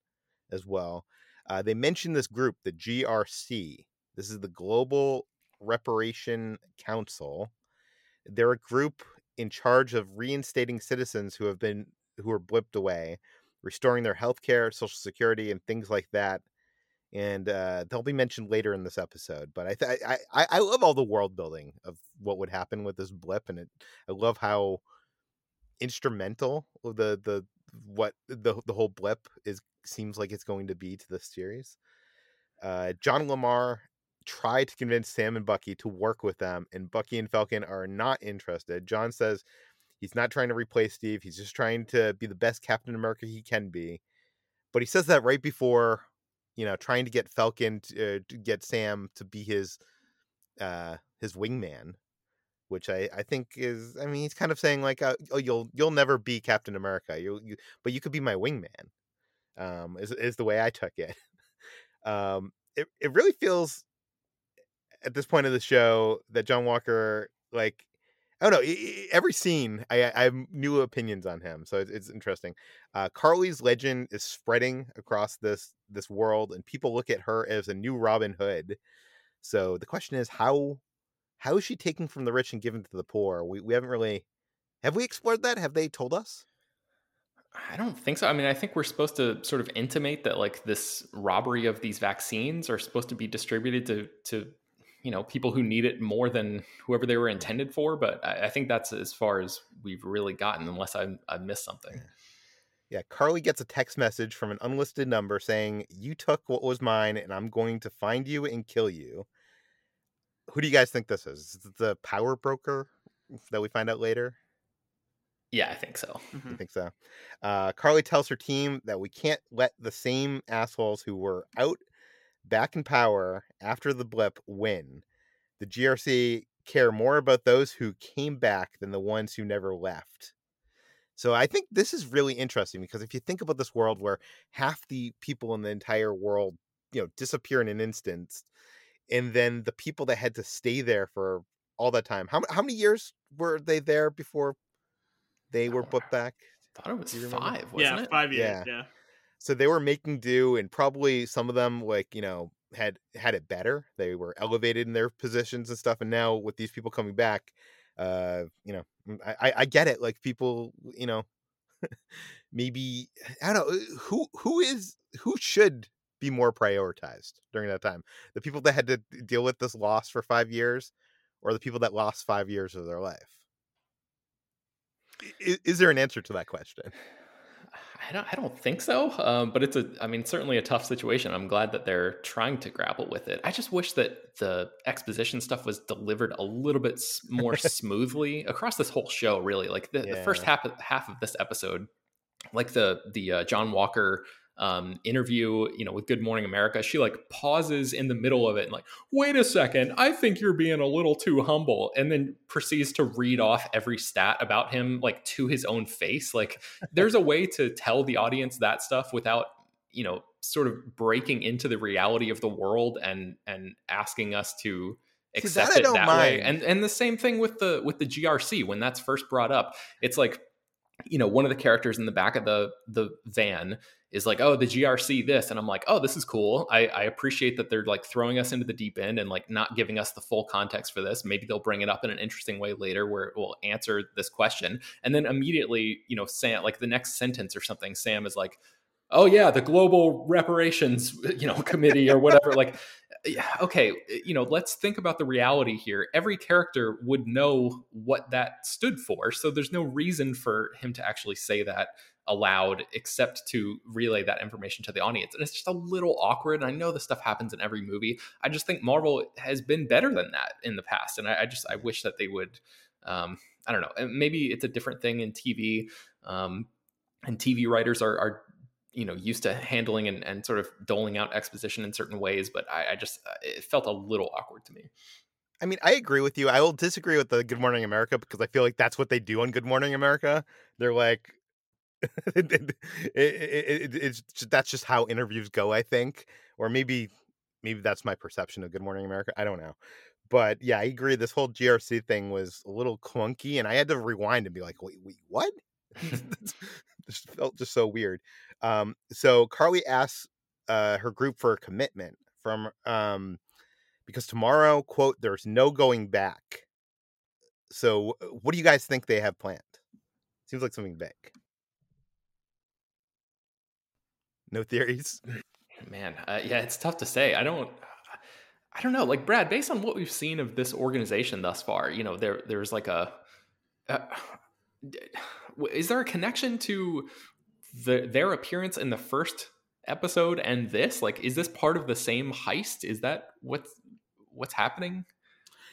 [SPEAKER 3] as well. Uh, they mentioned this group, the GRC. This is the Global Repatriation Council. They're a group in charge of reinstating citizens who have been who are blipped away, restoring their health care, social security, and things like that. And uh, they'll be mentioned later in this episode. But I, th- I, I I love all the world building of what would happen with this blip, and it I love how instrumental the the what the the whole blip is seems like it's going to be to this series. Uh, John Lemar tried to convince Sam and Bucky to work with them, and Bucky and Falcon are not interested. John says he's not trying to replace Steve; he's just trying to be the best Captain America he can be. But he says that right before, you know, trying to get Falcon to, uh, to get Sam to be his uh, his wingman, which I, I think is I mean he's kind of saying like uh, oh you'll you'll never be Captain America you you but you could be my wingman um, is is the way I took it. um, it it really feels at this point of the show that John Walker like I don't know every scene I I have new opinions on him so it's, it's interesting. Uh, Karli's legend is spreading across this this world and people look at her as a new Robin Hood. So the question is how how is she taking from the rich and giving to the poor? We we haven't really have we explored that? Have they told us?
[SPEAKER 1] I don't think so. I mean, I think we're supposed to sort of intimate that like this robbery of these vaccines are supposed to be distributed to to you know people who need it more than whoever they were intended for. But I, I think that's as far as we've really gotten, unless I I missed something.
[SPEAKER 3] Yeah, Karli gets a text message from an unlisted number saying, "You took what was mine, and I'm going to find you and kill you." Who do you guys think this is? Is the power broker that we find out later?
[SPEAKER 1] Yeah, I think so.
[SPEAKER 3] Mm-hmm. I think so. Uh, Karli tells her team that we can't let the same assholes who were out back in power after the blip win. The GRC care more about those who came back than the ones who never left. So I think this is really interesting because if you think about this world where half the people in the entire world, you know, disappear in an instant, and then the people that had to stay there for all that time, how how many years were they there before they were put back.
[SPEAKER 1] I thought it was five, wasn't
[SPEAKER 4] yeah,
[SPEAKER 1] it?
[SPEAKER 4] Five years, yeah. yeah.
[SPEAKER 3] So they were making do, and probably some of them, like you know, had had it better. They were elevated in their positions and stuff. And now with these people coming back, uh, you know, mm, I, I get it. Like people, you know, maybe I don't know who who is who should be more prioritized during that time. The people that had to deal with this loss for five years, or the people that lost five years of their life is, is there an answer to that question?
[SPEAKER 1] I don't, I don't think so. Um, but it's a, I mean, certainly a tough situation. I'm glad that they're trying to grapple with it. I just wish that the exposition stuff was delivered a little bit more smoothly across this whole show. Really, like the, yeah. the first half of half of this episode, like the the uh, John Walker um, interview, you know, with Good Morning America, she like pauses in the middle of it and like, wait a second, I think you're being a little too humble, and then proceeds to read off every stat about him like to his own face. Like, there's a way to tell the audience that stuff without, you know, sort of breaking into the reality of the world and and asking us to accept that it that mind. way. And and the same thing with the with the GRC when that's first brought up. It's like you know one of the characters in the back of the the van is like, oh, the GRC this. And I'm like, oh, this is cool. I, I, appreciate that they're like throwing us into the deep end and like not giving us the full context for this. Maybe they'll bring it up in an interesting way later where it will answer this question. And then immediately, you know, Sam, like the next sentence or something, Sam is like, oh yeah, the global reparations, you know, committee or whatever. like, okay, you know, let's think about the reality here. Every character would know what that stood for. So there's no reason for him to actually say that allowed except to relay that information to the audience. And it's just a little awkward. And I know this stuff happens in every movie. I just think Marvel has been better than that in the past. And I, I just I wish that they would Um, I don't know. Maybe it's a different thing in TV, um, and TV writers are, are you know used to handling and, and sort of doling out exposition in certain ways. But I, I just uh, it felt a little awkward to me.
[SPEAKER 3] I mean, I agree with you. I will disagree with the Good Morning America because I feel like that's what they do on Good Morning America. They're like, it, it, it, it's that's just how interviews go. I think, or maybe maybe that's my perception of Good Morning America. I don't know, but yeah, I agree. This whole GRC thing was a little clunky, and I had to rewind and be like, wait, wait, what? just felt just so weird. Um, so Karli asks uh, her group for a commitment from um, because tomorrow, quote, there's no going back. So, what do you guys think they have planned? Seems like something big. No theories.
[SPEAKER 1] Man, uh, yeah, it's tough to say. I don't. I don't know. Like Brad, based on what we've seen of this organization thus far, you know, there there's like a. Uh, is there a connection to the their appearance in the first episode and this? Like, is this part of the same heist? Is that what's what's happening?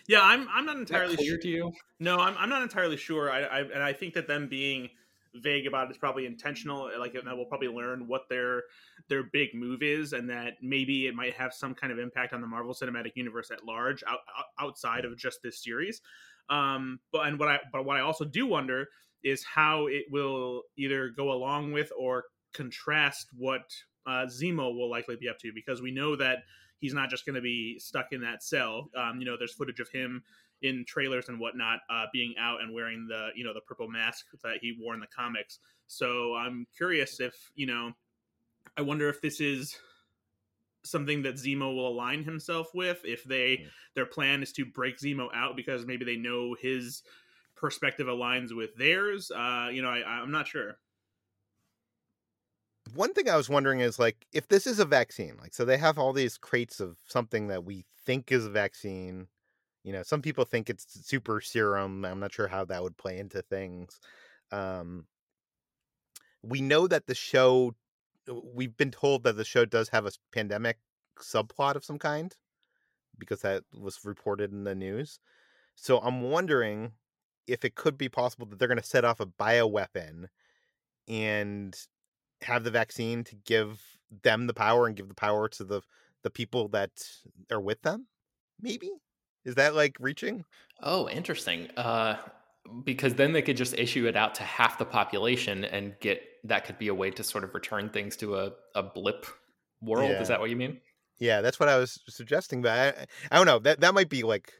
[SPEAKER 4] Yeah, I'm I'm not entirely
[SPEAKER 1] clear sure. to you.
[SPEAKER 4] No, I'm I'm not entirely sure. I, I and I think that them being vague about it is probably intentional. Like, and we'll probably learn what their their big move is, and that maybe it might have some kind of impact on the Marvel Cinematic Universe at large, out, outside of just this series. Um, but and what I but what I also do wonder is how it will either go along with or contrast what uh, Zemo will likely be up to, because we know that he's not just going to be stuck in that cell. Um, you know, there's footage of him in trailers and whatnot, uh, being out and wearing the you know the purple mask that he wore in the comics. So I'm curious if you know, I wonder if this is something that Zemo will align himself with. If they their plan is to break Zemo out because maybe they know his perspective aligns with theirs. Uh, you know, I, I'm not sure
[SPEAKER 3] one thing I was wondering is like if this is a vaccine, like so they have all these crates of something that we think is a vaccine. You know, some people think it's super serum. I'm not sure how that would play into things. Um, we know that the show, we've been told that the show does have a pandemic subplot of some kind because that was reported in the news. So I'm wondering if it could be possible that they're going to set off a bioweapon and have the vaccine to give them the power and give the power to the the people that are with them maybe is that like reaching
[SPEAKER 1] oh interesting uh because then they could just issue it out to half the population and get that could be a way to sort of return things to a, a blip world yeah. is that what you mean
[SPEAKER 3] yeah that's what i was suggesting but I, I don't know that that might be like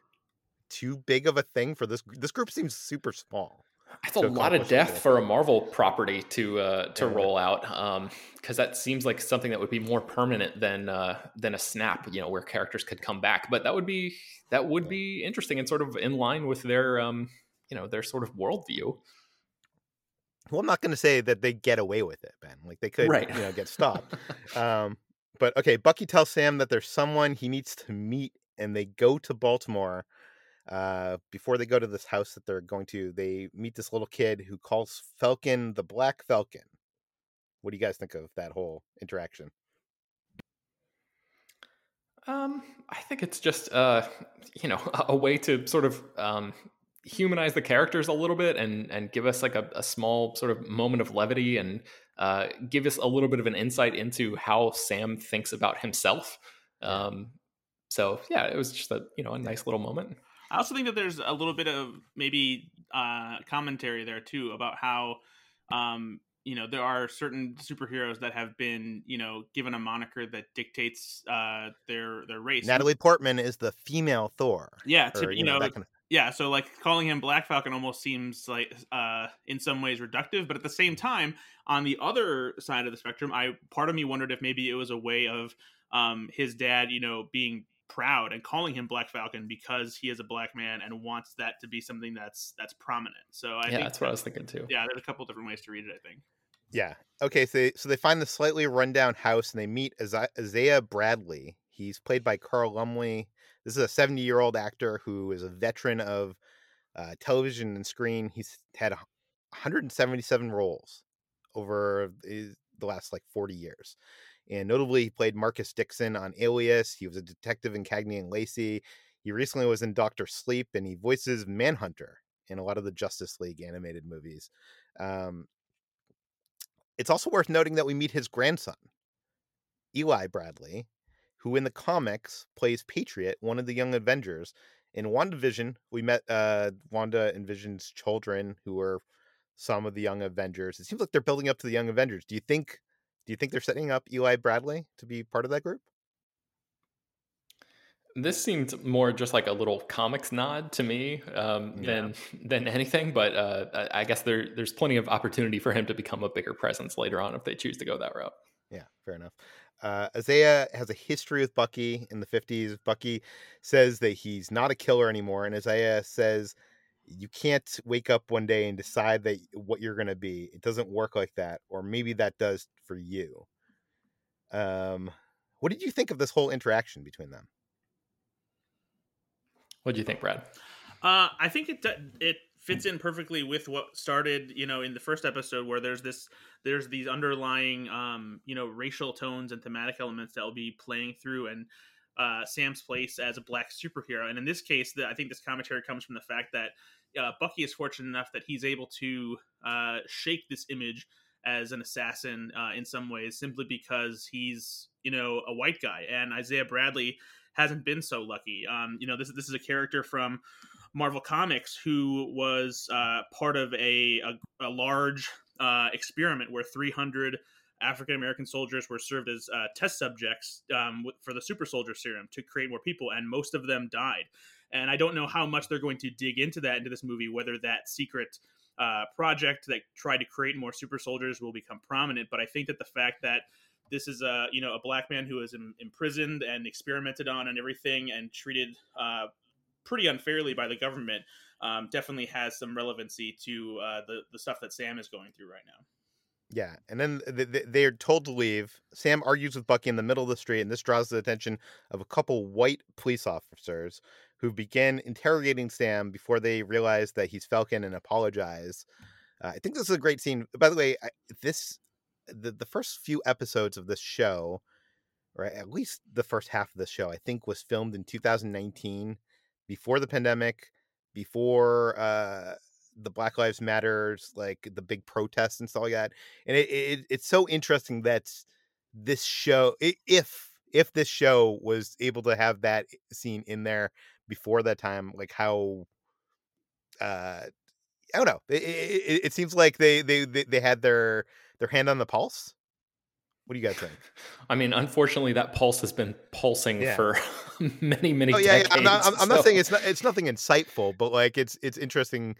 [SPEAKER 3] too big of a thing for this this group seems super small
[SPEAKER 1] that's a lot of death for a Marvel property to uh, to yeah. roll out, because um, that seems like something that would be more permanent than uh, than a snap, you know, where characters could come back. But that would be that would be interesting and sort of in line with their um, you know their sort of worldview.
[SPEAKER 3] Well, I'm not going to say that they get away with it, Ben. Like they could, right. you know, get stopped. um, but okay, Bucky tells Sam that there's someone he needs to meet, and they go to Baltimore uh, before they go to this house that they're going to, they meet this little kid who calls Falcon the Black Falcon. What do you guys think of that whole interaction?
[SPEAKER 1] Um, I think it's just uh, you know, a way to sort of um humanize the characters a little bit and and give us like a, a small sort of moment of levity and uh, give us a little bit of an insight into how Sam thinks about himself. Um, so yeah, it was just a you know a nice little moment.
[SPEAKER 4] I also think that there's a little bit of maybe uh, commentary there too about how um, you know there are certain superheroes that have been you know given a moniker that dictates uh, their their race.
[SPEAKER 3] Natalie Portman is the female Thor.
[SPEAKER 4] Yeah, to, or, you, you, know, know kind of... yeah. So like calling him Black Falcon almost seems like uh, in some ways reductive, but at the same time, on the other side of the spectrum, I part of me wondered if maybe it was a way of um, his dad, you know, being proud and calling him Black Falcon because he is a black man and wants that to be something that's that's prominent. So I
[SPEAKER 1] yeah, that's what I was thinking too.
[SPEAKER 4] Yeah, there's a couple different ways to read it. I think.
[SPEAKER 3] Yeah. Okay. So they, so they find the slightly rundown house and they meet Isaiah Bradley. He's played by Carl Lumbly. This is a 70 year old actor who is a veteran of uh, television and screen. He's had 177 roles over the last like 40 years. And notably, he played Marcus Dixon on Alias. He was a detective in Cagney and Lacey. He recently was in Doctor Sleep, and he voices Manhunter in a lot of the Justice League animated movies. Um, it's also worth noting that we meet his grandson, Eli Bradley, who in the comics plays Patriot, one of the Young Avengers. In WandaVision, we met uh, Wanda and Vision's children, who are some of the Young Avengers. It seems like they're building up to the Young Avengers. Do you think? Do you think they're setting up Eli Bradley to be part of that group?
[SPEAKER 1] This seemed more just like a little comics nod to me um, yeah. than than anything. But uh, I guess there there's plenty of opportunity for him to become a bigger presence later on if they choose to go that route.
[SPEAKER 3] Yeah, fair enough. Uh, Isaiah has a history with Bucky in the 50s. Bucky says that he's not a killer anymore, and Isaiah says you can't wake up one day and decide that what you're going to be. It doesn't work like that, or maybe that does for you. Um, what did you think of this whole interaction between them?
[SPEAKER 1] What do you think, Brad?
[SPEAKER 4] Uh, I think it it fits in perfectly with what started, you know, in the first episode where there's this there's these underlying um, you know, racial tones and thematic elements that will be playing through and uh, Sam's place as a black superhero. And in this case, the, I think this commentary comes from the fact that uh, Bucky is fortunate enough that he's able to uh, shake this image as an assassin uh, in some ways simply because he's you know a white guy and Isaiah Bradley hasn't been so lucky. Um, you know, this this is a character from Marvel Comics who was uh, part of a a, a large uh, experiment where 300 African American soldiers were served as uh, test subjects um, for the super soldier serum to create more people, and most of them died. And I don't know how much they're going to dig into that into this movie, whether that secret uh, project that tried to create more super soldiers will become prominent. But I think that the fact that this is a you know a black man who was imprisoned and experimented on and everything and treated uh, pretty unfairly by the government um, definitely has some relevancy to uh, the the stuff that Sam is going through right now.
[SPEAKER 3] Yeah, and then they're told to leave. Sam argues with Bucky in the middle of the street, and this draws the attention of a couple white police officers who begin interrogating Sam before they realize that he's Falcon and apologize. Uh, I think this is a great scene. By the way, I, this the the first few episodes of this show, right, at least the first half of the show, I think was filmed in 2019, before the pandemic, before uh, the Black Lives Matters, like the big protests and stuff like that. And it, it it's so interesting that this show, if if this show was able to have that scene in there before that time, like how uh I don't know. It, it, it seems like they, they they had their their hand on the pulse. What do you guys think?
[SPEAKER 1] I mean, unfortunately, that pulse has been pulsing yeah. for many, many. Oh yeah, decades,
[SPEAKER 3] yeah. I'm, not, I'm, I'm not saying it's not it's nothing insightful, but like it's it's interesting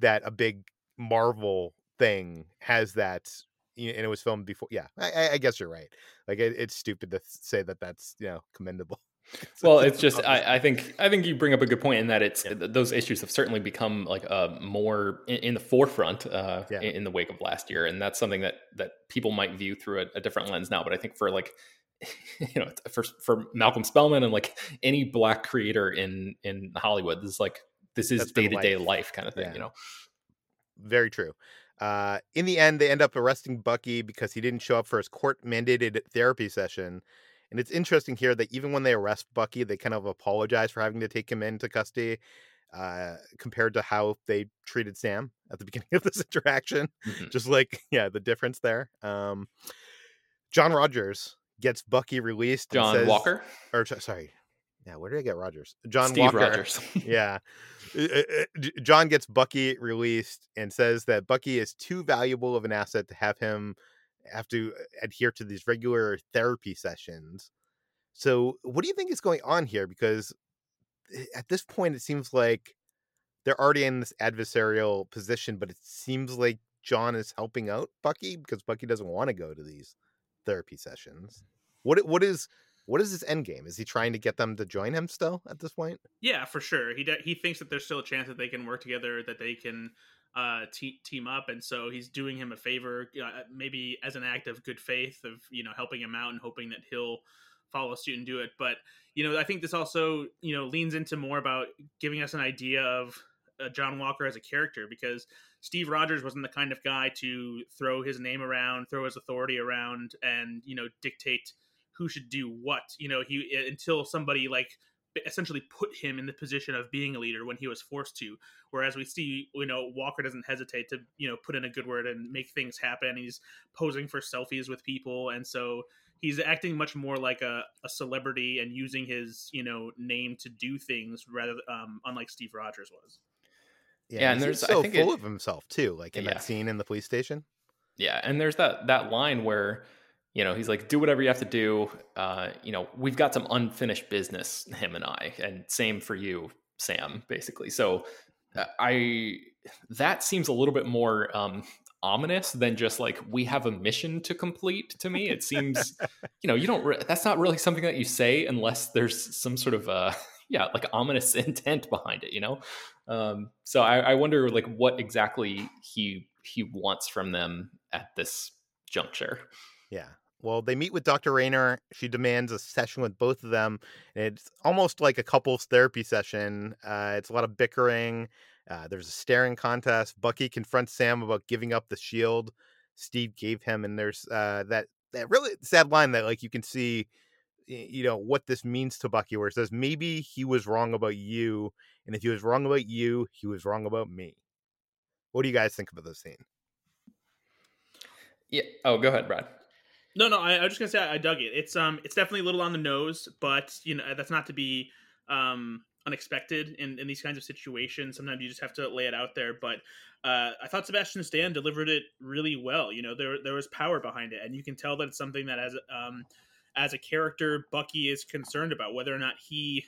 [SPEAKER 3] that a big Marvel thing has that, and it was filmed before. Yeah, I, I guess you're right. Like it, it's stupid to say that that's you know commendable.
[SPEAKER 1] well, it's just I, I, think I think you bring up a good point in that it's yeah. those issues have certainly become like uh, more in, in, the forefront uh, yeah. in, in, the wake of last year, and that's something that that people might view through a, a different lens now. But I think for like you know for for Malcolm Spellman and like any black creator in in Hollywood, this is like this is day to day life kind of thing. Yeah. You know,
[SPEAKER 3] very true. Uh, in the end, they end up arresting Bucky because he didn't show up for his court mandated therapy session and it's interesting here that even when they arrest Bucky, they kind of apologize for having to take him into custody, uh, compared to how they treated Sam at the beginning of this interaction. Mm-hmm. Just like, yeah, the difference there. Um, John Rogers gets Bucky released.
[SPEAKER 1] John says, Walker?
[SPEAKER 3] Or, sorry. Yeah, where did I get Rogers? John
[SPEAKER 1] Steve
[SPEAKER 3] Walker.
[SPEAKER 1] Rogers.
[SPEAKER 3] yeah. John gets Bucky released and says that Bucky is too valuable of an asset to have him have to uh, adhere to these regular therapy sessions. So, what do you think is going on here? Because eh, at this point, it seems like they're already in this adversarial position, but it seems like John is helping out Bucky because Bucky doesn't want to go to these therapy sessions. What what is what is his end game? Is he trying to get them to join him still at this point?
[SPEAKER 4] Yeah, for sure. He de- he thinks that there's still a chance that they can work together, that they can uh, te- team up, and so he's doing him a favor, uh, maybe as an act of good faith of you know helping him out and hoping that he'll follow suit and do it. But you know, I think this also you know leans into more about giving us an idea of uh, John Walker as a character because Steve Rogers wasn't the kind of guy to throw his name around, throw his authority around, and you know dictate who should do what. You know, he until somebody like essentially put him in the position of being a leader when he was forced to. Whereas we see, you know, Walker doesn't hesitate to, you know, put in a good word and make things happen. He's posing for selfies with people, and so he's acting much more like a, a celebrity and using his, you know, name to do things rather, um, unlike Steve Rogers was.
[SPEAKER 3] Yeah,
[SPEAKER 1] Yeah,
[SPEAKER 3] and
[SPEAKER 1] and
[SPEAKER 3] there's
[SPEAKER 1] there's- I
[SPEAKER 3] so
[SPEAKER 1] think
[SPEAKER 3] full
[SPEAKER 1] it-
[SPEAKER 3] of himself too, like in
[SPEAKER 1] Yeah.
[SPEAKER 3] that scene in the police station.
[SPEAKER 1] Yeah, and there's that that line where you know he's like, "Do whatever you have to do." Uh, you know, we've got some unfinished business, him and I, and same for you, Sam. Basically, so uh, I that seems a little bit more um, ominous than just like we have a mission to complete. To me, it seems you know you don't. Re- that's not really something that you say unless there's some sort of uh yeah like ominous intent behind it. You know, um, so I, I wonder like what exactly he he wants from them at this juncture.
[SPEAKER 3] Yeah. Well, they meet with Dr. Raynor. She demands a session with both of them. And it's almost like a couples therapy session. Uh, it's a lot of bickering. Uh, there's a staring contest. Bucky confronts Sam about giving up the shield Steve gave him, and there's uh, that that really sad line that like you can see, you know, what this means to Bucky, where it says maybe he was wrong about you, and if he was wrong about you, he was wrong about me. What do you guys think about this scene?
[SPEAKER 1] Yeah. Oh, go ahead, Brad.
[SPEAKER 4] No, no, I, I was just gonna say I, I dug it. It's um, it's definitely a little on the nose, but you know that's not to be um unexpected in in these kinds of situations. Sometimes you just have to lay it out there. But uh, I thought Sebastian Stan delivered it really well. You know, there there was power behind it, and you can tell that it's something that as um as a character, Bucky is concerned about whether or not he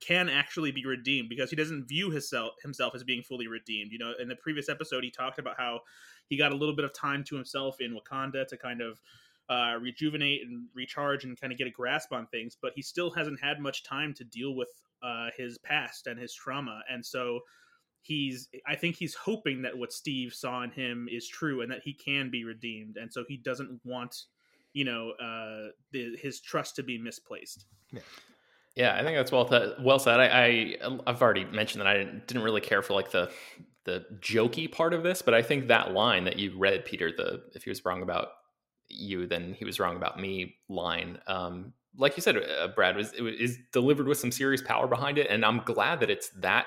[SPEAKER 4] can actually be redeemed because he doesn't view himself himself as being fully redeemed. You know, in the previous episode, he talked about how he got a little bit of time to himself in Wakanda to kind of uh, rejuvenate and recharge and kind of get a grasp on things, but he still hasn't had much time to deal with uh, his past and his trauma, and so he's I think he's hoping that what Steve saw in him is true and that he can be redeemed, and so he doesn't want you know uh, the, his trust to be misplaced.
[SPEAKER 1] Yeah, Yeah, I think that's well th- well said. I, I I've already mentioned that I didn't, didn't really care for like the the jokey part of this, but I think that line that you read, Peter, the if he was wrong about you, then he was wrong about me line. Um, like you said, uh, Brad was it was- is delivered with some serious power behind it, and I'm glad that it's that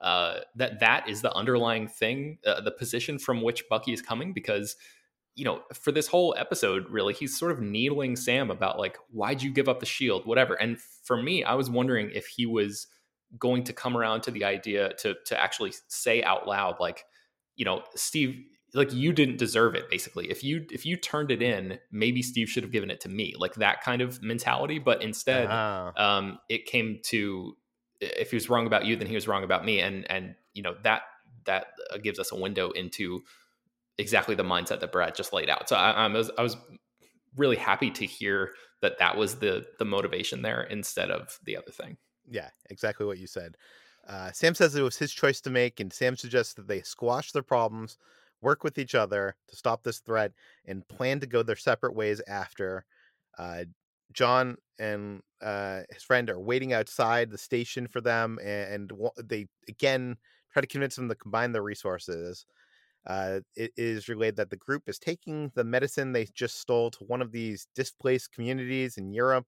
[SPEAKER 1] uh, that that is the underlying thing, uh, the position from which Bucky is coming, because you know, for this whole episode, really, he's sort of needling Sam about like, why'd you give up the shield, whatever. And for me, I was wondering if he was going to come around to the idea to to actually say out loud, like, you know, Steve, like you didn't deserve it. Basically, if you if you turned it in, maybe Steve should have given it to me, like that kind of mentality. But instead,
[SPEAKER 3] Ah.
[SPEAKER 1] um, it came to if he was wrong about you, then he was wrong about me, and and you know that that uh, gives us a window into exactly the mindset that Brad just laid out. So I, I was I was really happy to hear that that was the the motivation there instead of the other thing.
[SPEAKER 3] Yeah, exactly what you said. Uh, Sam says it was his choice to make, and Sam suggests that they squash their problems, work with each other to stop this threat, and plan to go their separate ways after. Uh, John and uh, his friend are waiting outside the station for them, and, and they again try to convince them to combine their resources. Uh, it is relayed that the group is taking the medicine they just stole to one of these displaced communities in Europe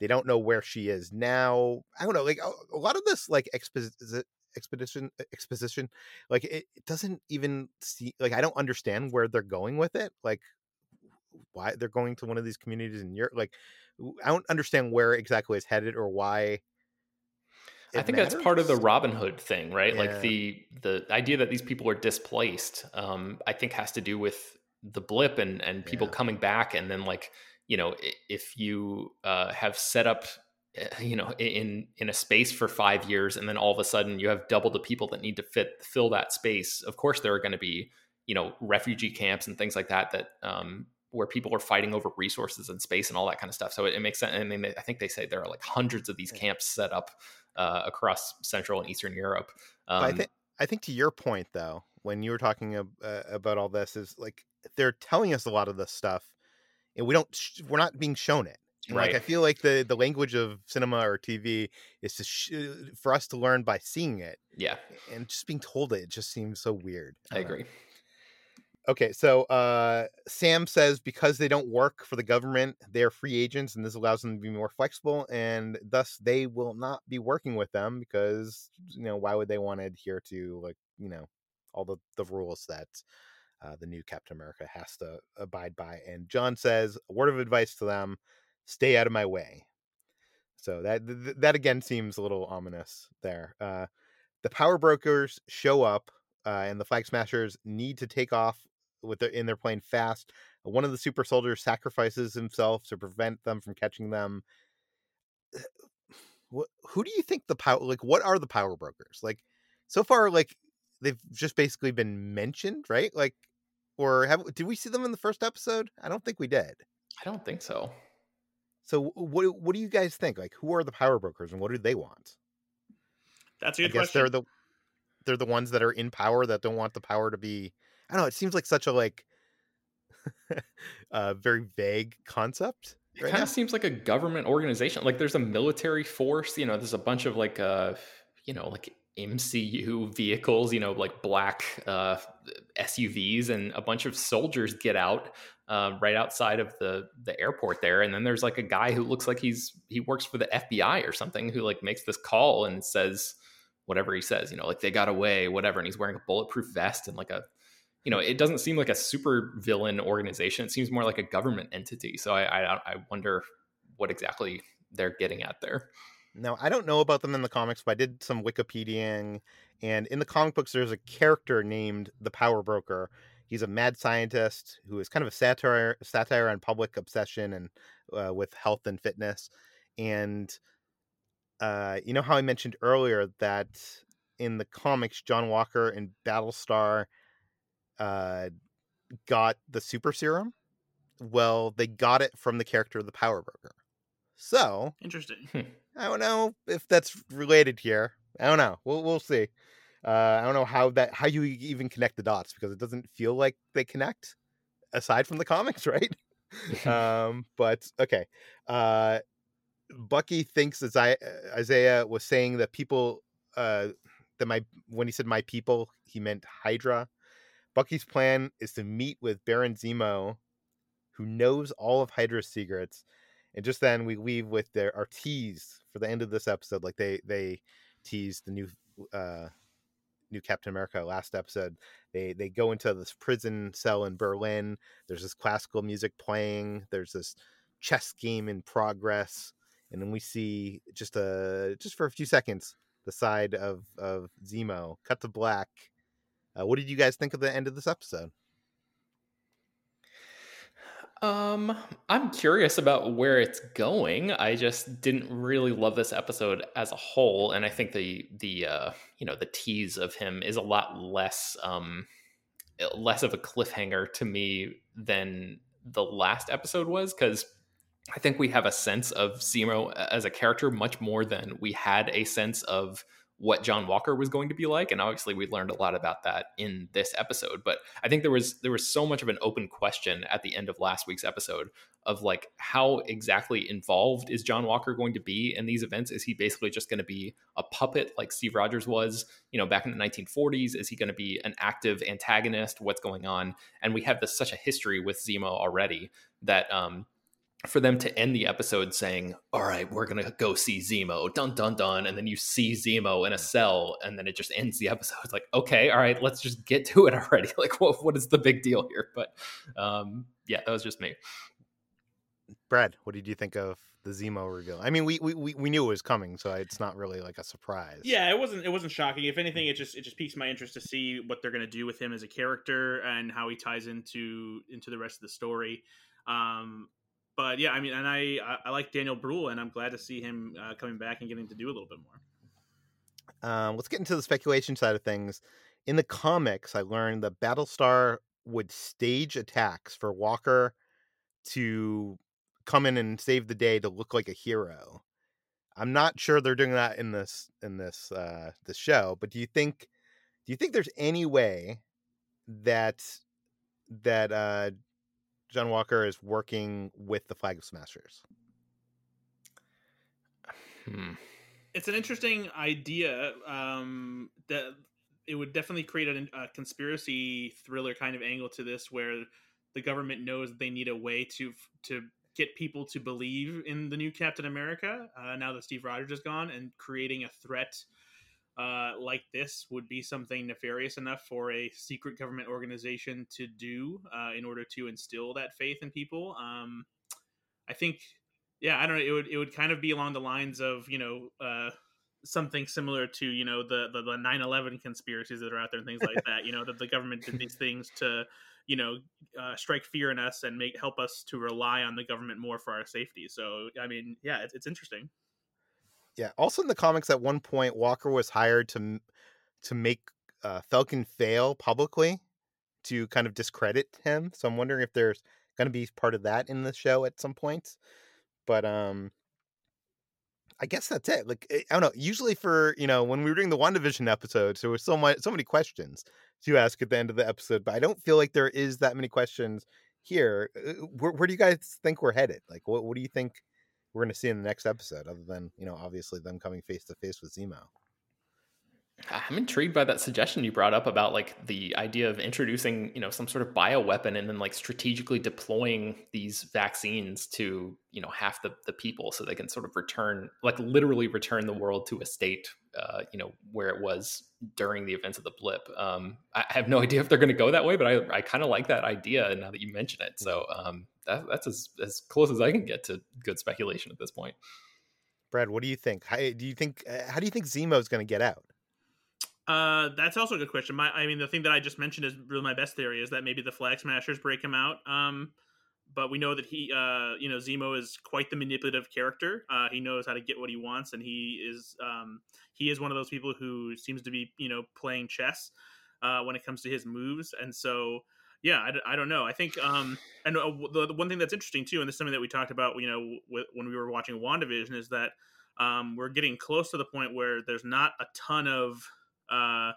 [SPEAKER 3] they don't know where she is now i don't know like a, a lot of this like exposi- expedition exposition like it, it doesn't even see like i don't understand where they're going with it like why they're going to one of these communities in europe like I don't understand where exactly it's headed or why
[SPEAKER 1] I think that's part of the
[SPEAKER 3] matters.
[SPEAKER 1] Robin Hood thing, right?
[SPEAKER 3] Yeah.
[SPEAKER 1] Like the the idea that these people are displaced, um, I think has to do with the blip and and people
[SPEAKER 3] Yeah.
[SPEAKER 1] coming back, and then like you know if you uh, have set up you know in in a space for five years and then all of a sudden you have double the people that need to fit fill that space. Of course there are going to be you know refugee camps and things like that that um where people are fighting over resources and space and all that kind of stuff. So it, it makes sense i mean i think they say there are like hundreds of these camps set up uh, across central and eastern europe. Um,
[SPEAKER 3] I think I think to your point though, when you were talking ab- uh, about all this, is like they're telling us a lot of this stuff, and we don't sh- we're not being shown it. And, Like I feel like the the language of cinema or TV is to sh- for us to learn by seeing it,
[SPEAKER 1] yeah
[SPEAKER 3] and just being told it. It just seems so weird.
[SPEAKER 1] i
[SPEAKER 3] don't know.
[SPEAKER 1] agree
[SPEAKER 3] Okay, so uh, Sam says because they don't work for the government, they're free agents, and this allows them to be more flexible, and thus they will not be working with them because you know why would they want to adhere to like you know all the the rules that uh, the new Captain America has to abide by. And John says a word of advice to them: stay out of my way. So that th- that again seems a little ominous there. Uh, the power brokers show up uh, and the flag smashers need to take off with their in their plane fast. One of the super soldiers sacrifices himself to prevent them from catching them. What, who do you think the power like what are the power brokers? Like so far like they've just basically been mentioned, right? Like or have did we see them in the first episode? I don't think we did.
[SPEAKER 1] I don't think so.
[SPEAKER 3] So what what do you guys think? Like who are the power brokers and what do they want?
[SPEAKER 4] That's a good
[SPEAKER 3] I guess
[SPEAKER 4] question.
[SPEAKER 3] they're the they're the ones that are in power that don't want the power to be I don't know, it seems like such a like a very vague concept.
[SPEAKER 1] It
[SPEAKER 3] right
[SPEAKER 1] kind
[SPEAKER 3] now.
[SPEAKER 1] of seems like a government organization. Like there's a military force, you know, there's a bunch of like uh you know, like MCU vehicles, you know, like black uh SUVs and a bunch of soldiers get out uh, right outside of the the airport there and then there's like a guy who looks like he's he works for the FBI or something who like makes this call and says whatever he says, you know, like they got away, whatever and he's wearing a bulletproof vest and like a you know, it doesn't seem like a super villain organization. It seems more like a government entity. So I, I, I wonder what exactly they're getting at there.
[SPEAKER 3] Now, I don't know about them in the comics, but I did some Wikipediaing, and in the comic books, there's a character named the Power Broker. He's a mad scientist who is kind of a satire satire on public obsession and uh, with health and fitness. And uh, you know how I mentioned earlier that in the comics, John Walker and Battlestar uh, got the super serum. Well, they got it from the character of the Power Broker. So
[SPEAKER 4] Interesting.
[SPEAKER 3] I don't know if that's related here. I don't know. We'll we'll see. Uh, I don't know how that how you even connect the dots because it doesn't feel like they connect aside from the comics, right? um, but okay. Uh, Bucky thinks as I Isaiah was saying that people uh, that my when he said my people he meant Hydra. Bucky's plan is to meet with Baron Zemo, who knows all of Hydra's secrets, and just then we leave with their our tease for the end of this episode. Like they they teased the new uh new Captain America last episode. They they go into this prison cell in Berlin. There's this classical music playing. There's this chess game in progress, and then we see just a just for a few seconds the side of of Zemo cut to black. Uh, what did you guys think of the end of this episode?
[SPEAKER 1] Um, I'm curious about where it's going. I just didn't really love this episode as a whole, and I think the the uh, you know the tease of him is a lot less um less of a cliffhanger to me than the last episode was because I think we have a sense of Zemo as a character much more than we had a sense of what John Walker was going to be like and obviously we learned a lot about that in this episode but I think there was there was so much of an open question at the end of last week's episode of like how exactly involved is John Walker going to be in these events? Is he basically just going to be a puppet like Steve Rogers was you know back in the 1940s is he going to be an active antagonist? What's going on? And we have this such a history with Zemo already that um for them to end the episode saying, "All right, we're gonna go see Zemo," dun dun dun, and then you see Zemo in a cell, and then it just ends the episode. It's like, okay, all right, let's just get to it already. Like, what what is the big deal here? But um, yeah, that was just me.
[SPEAKER 3] Brad, what did you think of the Zemo reveal? I mean, we we we we knew it was coming, so it's not really like a surprise.
[SPEAKER 4] Yeah, it wasn't. It wasn't shocking. If anything, it just it just piques my interest to see what they're going to do with him as a character and how he ties into into the rest of the story. Um, but yeah, I mean, and I I, like Daniel Bruhl, and I'm glad to see him uh, coming back and getting to do a little bit more.
[SPEAKER 3] Um, let's get into the speculation side of things. In the comics, I learned that Battlestar would stage attacks for Walker to come in and save the day to look like a hero. I'm not sure they're doing that in this in this uh this show, but do you think do you think there's any way that that uh John Walker is working with the Flag of Smashers?
[SPEAKER 1] Hmm.
[SPEAKER 4] It's an interesting idea. Um, that it would definitely create a, a, conspiracy thriller kind of angle to this, where the government knows they need a way to to get people to believe in the new Captain America uh, now that Steve Rogers is gone, and creating a threat uh, like this would be something nefarious enough for a secret government organization to do uh, in order to instill that faith in people. Um, I think, yeah, I don't know. It would it would kind of be along the lines of you know uh, something similar to you know the the, the 9-11 conspiracies that are out there and things like that. You know that the government did these things to you know uh, strike fear in us and make help us to rely on the government more for our safety. So I mean, yeah, it's, it's interesting.
[SPEAKER 3] Yeah. Also, in the comics, at one point, Walker was hired to to make uh, Falcon fail publicly to kind of discredit him. So I'm wondering if there's going to be part of that in the show at some point. But um, I guess that's it. Like eh, I don't know. Usually for you know when we were doing the WandaVision episodes, there was so much, so many questions to ask at the end of the episode. But I don't feel like there is that many questions here. Uh, where, where do you guys think we're headed? Like, what what do you think we're going to see in the next episode, other than you know obviously them coming face to face with Zemo.
[SPEAKER 1] I'm intrigued by that suggestion you brought up about like the idea of introducing, you know, some sort of bioweapon and then like strategically deploying these vaccines to, you know, half the, the people so they can sort of return, like literally return the world to a state, uh, you know, where it was during the events of the blip. Um, I have no idea if they're going to go that way, but I, I kind of like that idea now that you mention it. So um, that, that's as, as close as I can get to good speculation at this point.
[SPEAKER 3] Brad, what do you think? How do you think? Uh, how do you think Zemo is going to get out?
[SPEAKER 4] Uh, that's also a good question. My, I mean, the thing that I just mentioned is really my best theory is that maybe the Flag Smashers break him out. Um, but we know that he, uh, you know, Zemo is quite the manipulative character. Uh, he knows how to get what he wants, and he is, um, he is one of those people who seems to be, you know, playing chess uh, when it comes to his moves. And so, yeah, I, I don't know. I think, um, and uh, the, the one thing that's interesting too, and this is something that we talked about, you know, w- when we were watching WandaVision, is that um, we're getting close to the point where there's not a ton of uh,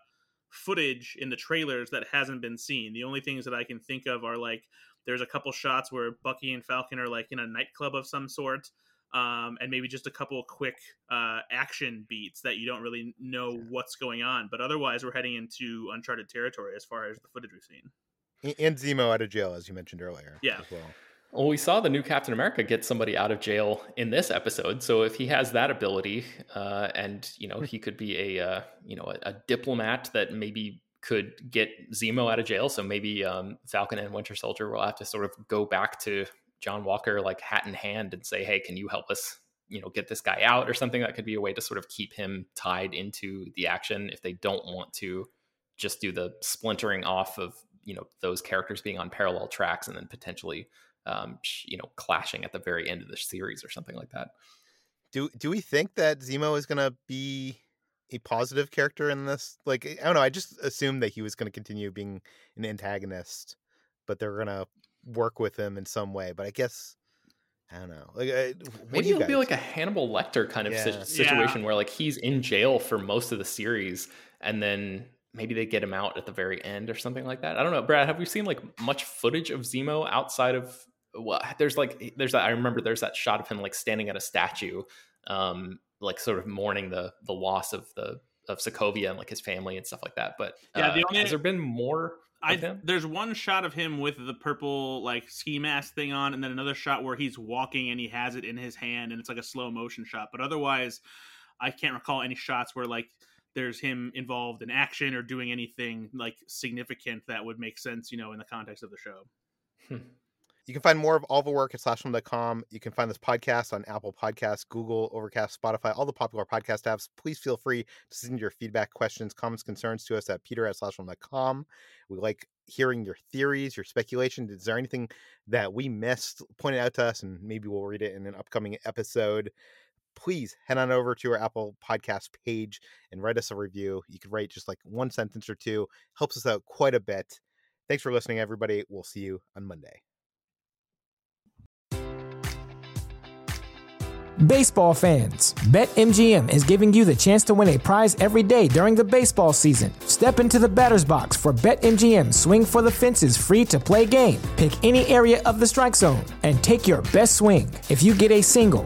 [SPEAKER 4] footage in the trailers that hasn't been seen. The only things that I can think of are like there's a couple shots where Bucky and Falcon are like in a nightclub of some sort. Um, and maybe just a couple quick uh, action beats that you don't really know what's going on. But otherwise, we're heading into uncharted territory as far as the footage we've seen.
[SPEAKER 3] And Zemo out of jail, as you mentioned earlier.
[SPEAKER 4] Yeah.
[SPEAKER 3] well.
[SPEAKER 1] Well, we saw the new Captain America get somebody out of jail in this episode. So if he has that ability, uh, and you know, he could be a uh, you know a, a, diplomat that maybe could get Zemo out of jail. So maybe um, Falcon and Winter Soldier will have to sort of go back to John Walker, like hat in hand, and say, "Hey, can you help us?" You know, get this guy out or something. That could be a way to sort of keep him tied into the action if they don't want to just do the splintering off of you know those characters being on parallel tracks and then potentially um, you know, clashing at the very end of the series or something like that.
[SPEAKER 3] Do do we think that Zemo is going to be a positive character in this? Like, I don't know. I just assumed that he was going to continue being an antagonist, but they're going to work with him in some way. But I guess I don't know. Like, uh,
[SPEAKER 1] maybe it'll be like a Hannibal Lecter kind of yeah. situation yeah. where like he's in jail for most of the series, and then maybe they get him out at the very end or something like that. I don't know, Brad. Have we seen like much footage of Zemo outside of well, there's like there's that I remember there's that shot of him like standing at a statue, um, like sort of mourning the the loss of the of Sokovia and like his family and stuff like that. But yeah, the uh, only, has there been more?
[SPEAKER 4] I, there's one shot of him with the purple like ski mask thing on, and then another shot where he's walking and he has it in his hand, and it's like a slow motion shot. But otherwise, I can't recall any shots where like there's him involved in action or doing anything like significant that would make sense, you know, in the context of the show.
[SPEAKER 3] Hmm. You can find more of all the work at slashfilm.com. You can find this podcast on Apple Podcasts, Google, Overcast, Spotify, all the popular podcast apps. Please feel free to send your feedback, questions, comments, concerns to us at peter at slashfilm.com. We like hearing your theories, your speculation. Is there anything that we missed? Point it out to us, and maybe we'll read it in an upcoming episode. Please head on over to our Apple Podcast page and write us a review. You could write just like one sentence or two, helps us out quite a bit. Thanks for listening, everybody. We'll see you on Monday.
[SPEAKER 2] Baseball fans, BetMGM is giving you the chance to win a prize every day during the baseball season. Step into the batter's box for BetMGM Swing for the Fences free to play game. Pick any area of the strike zone and take your best swing. If you get a single,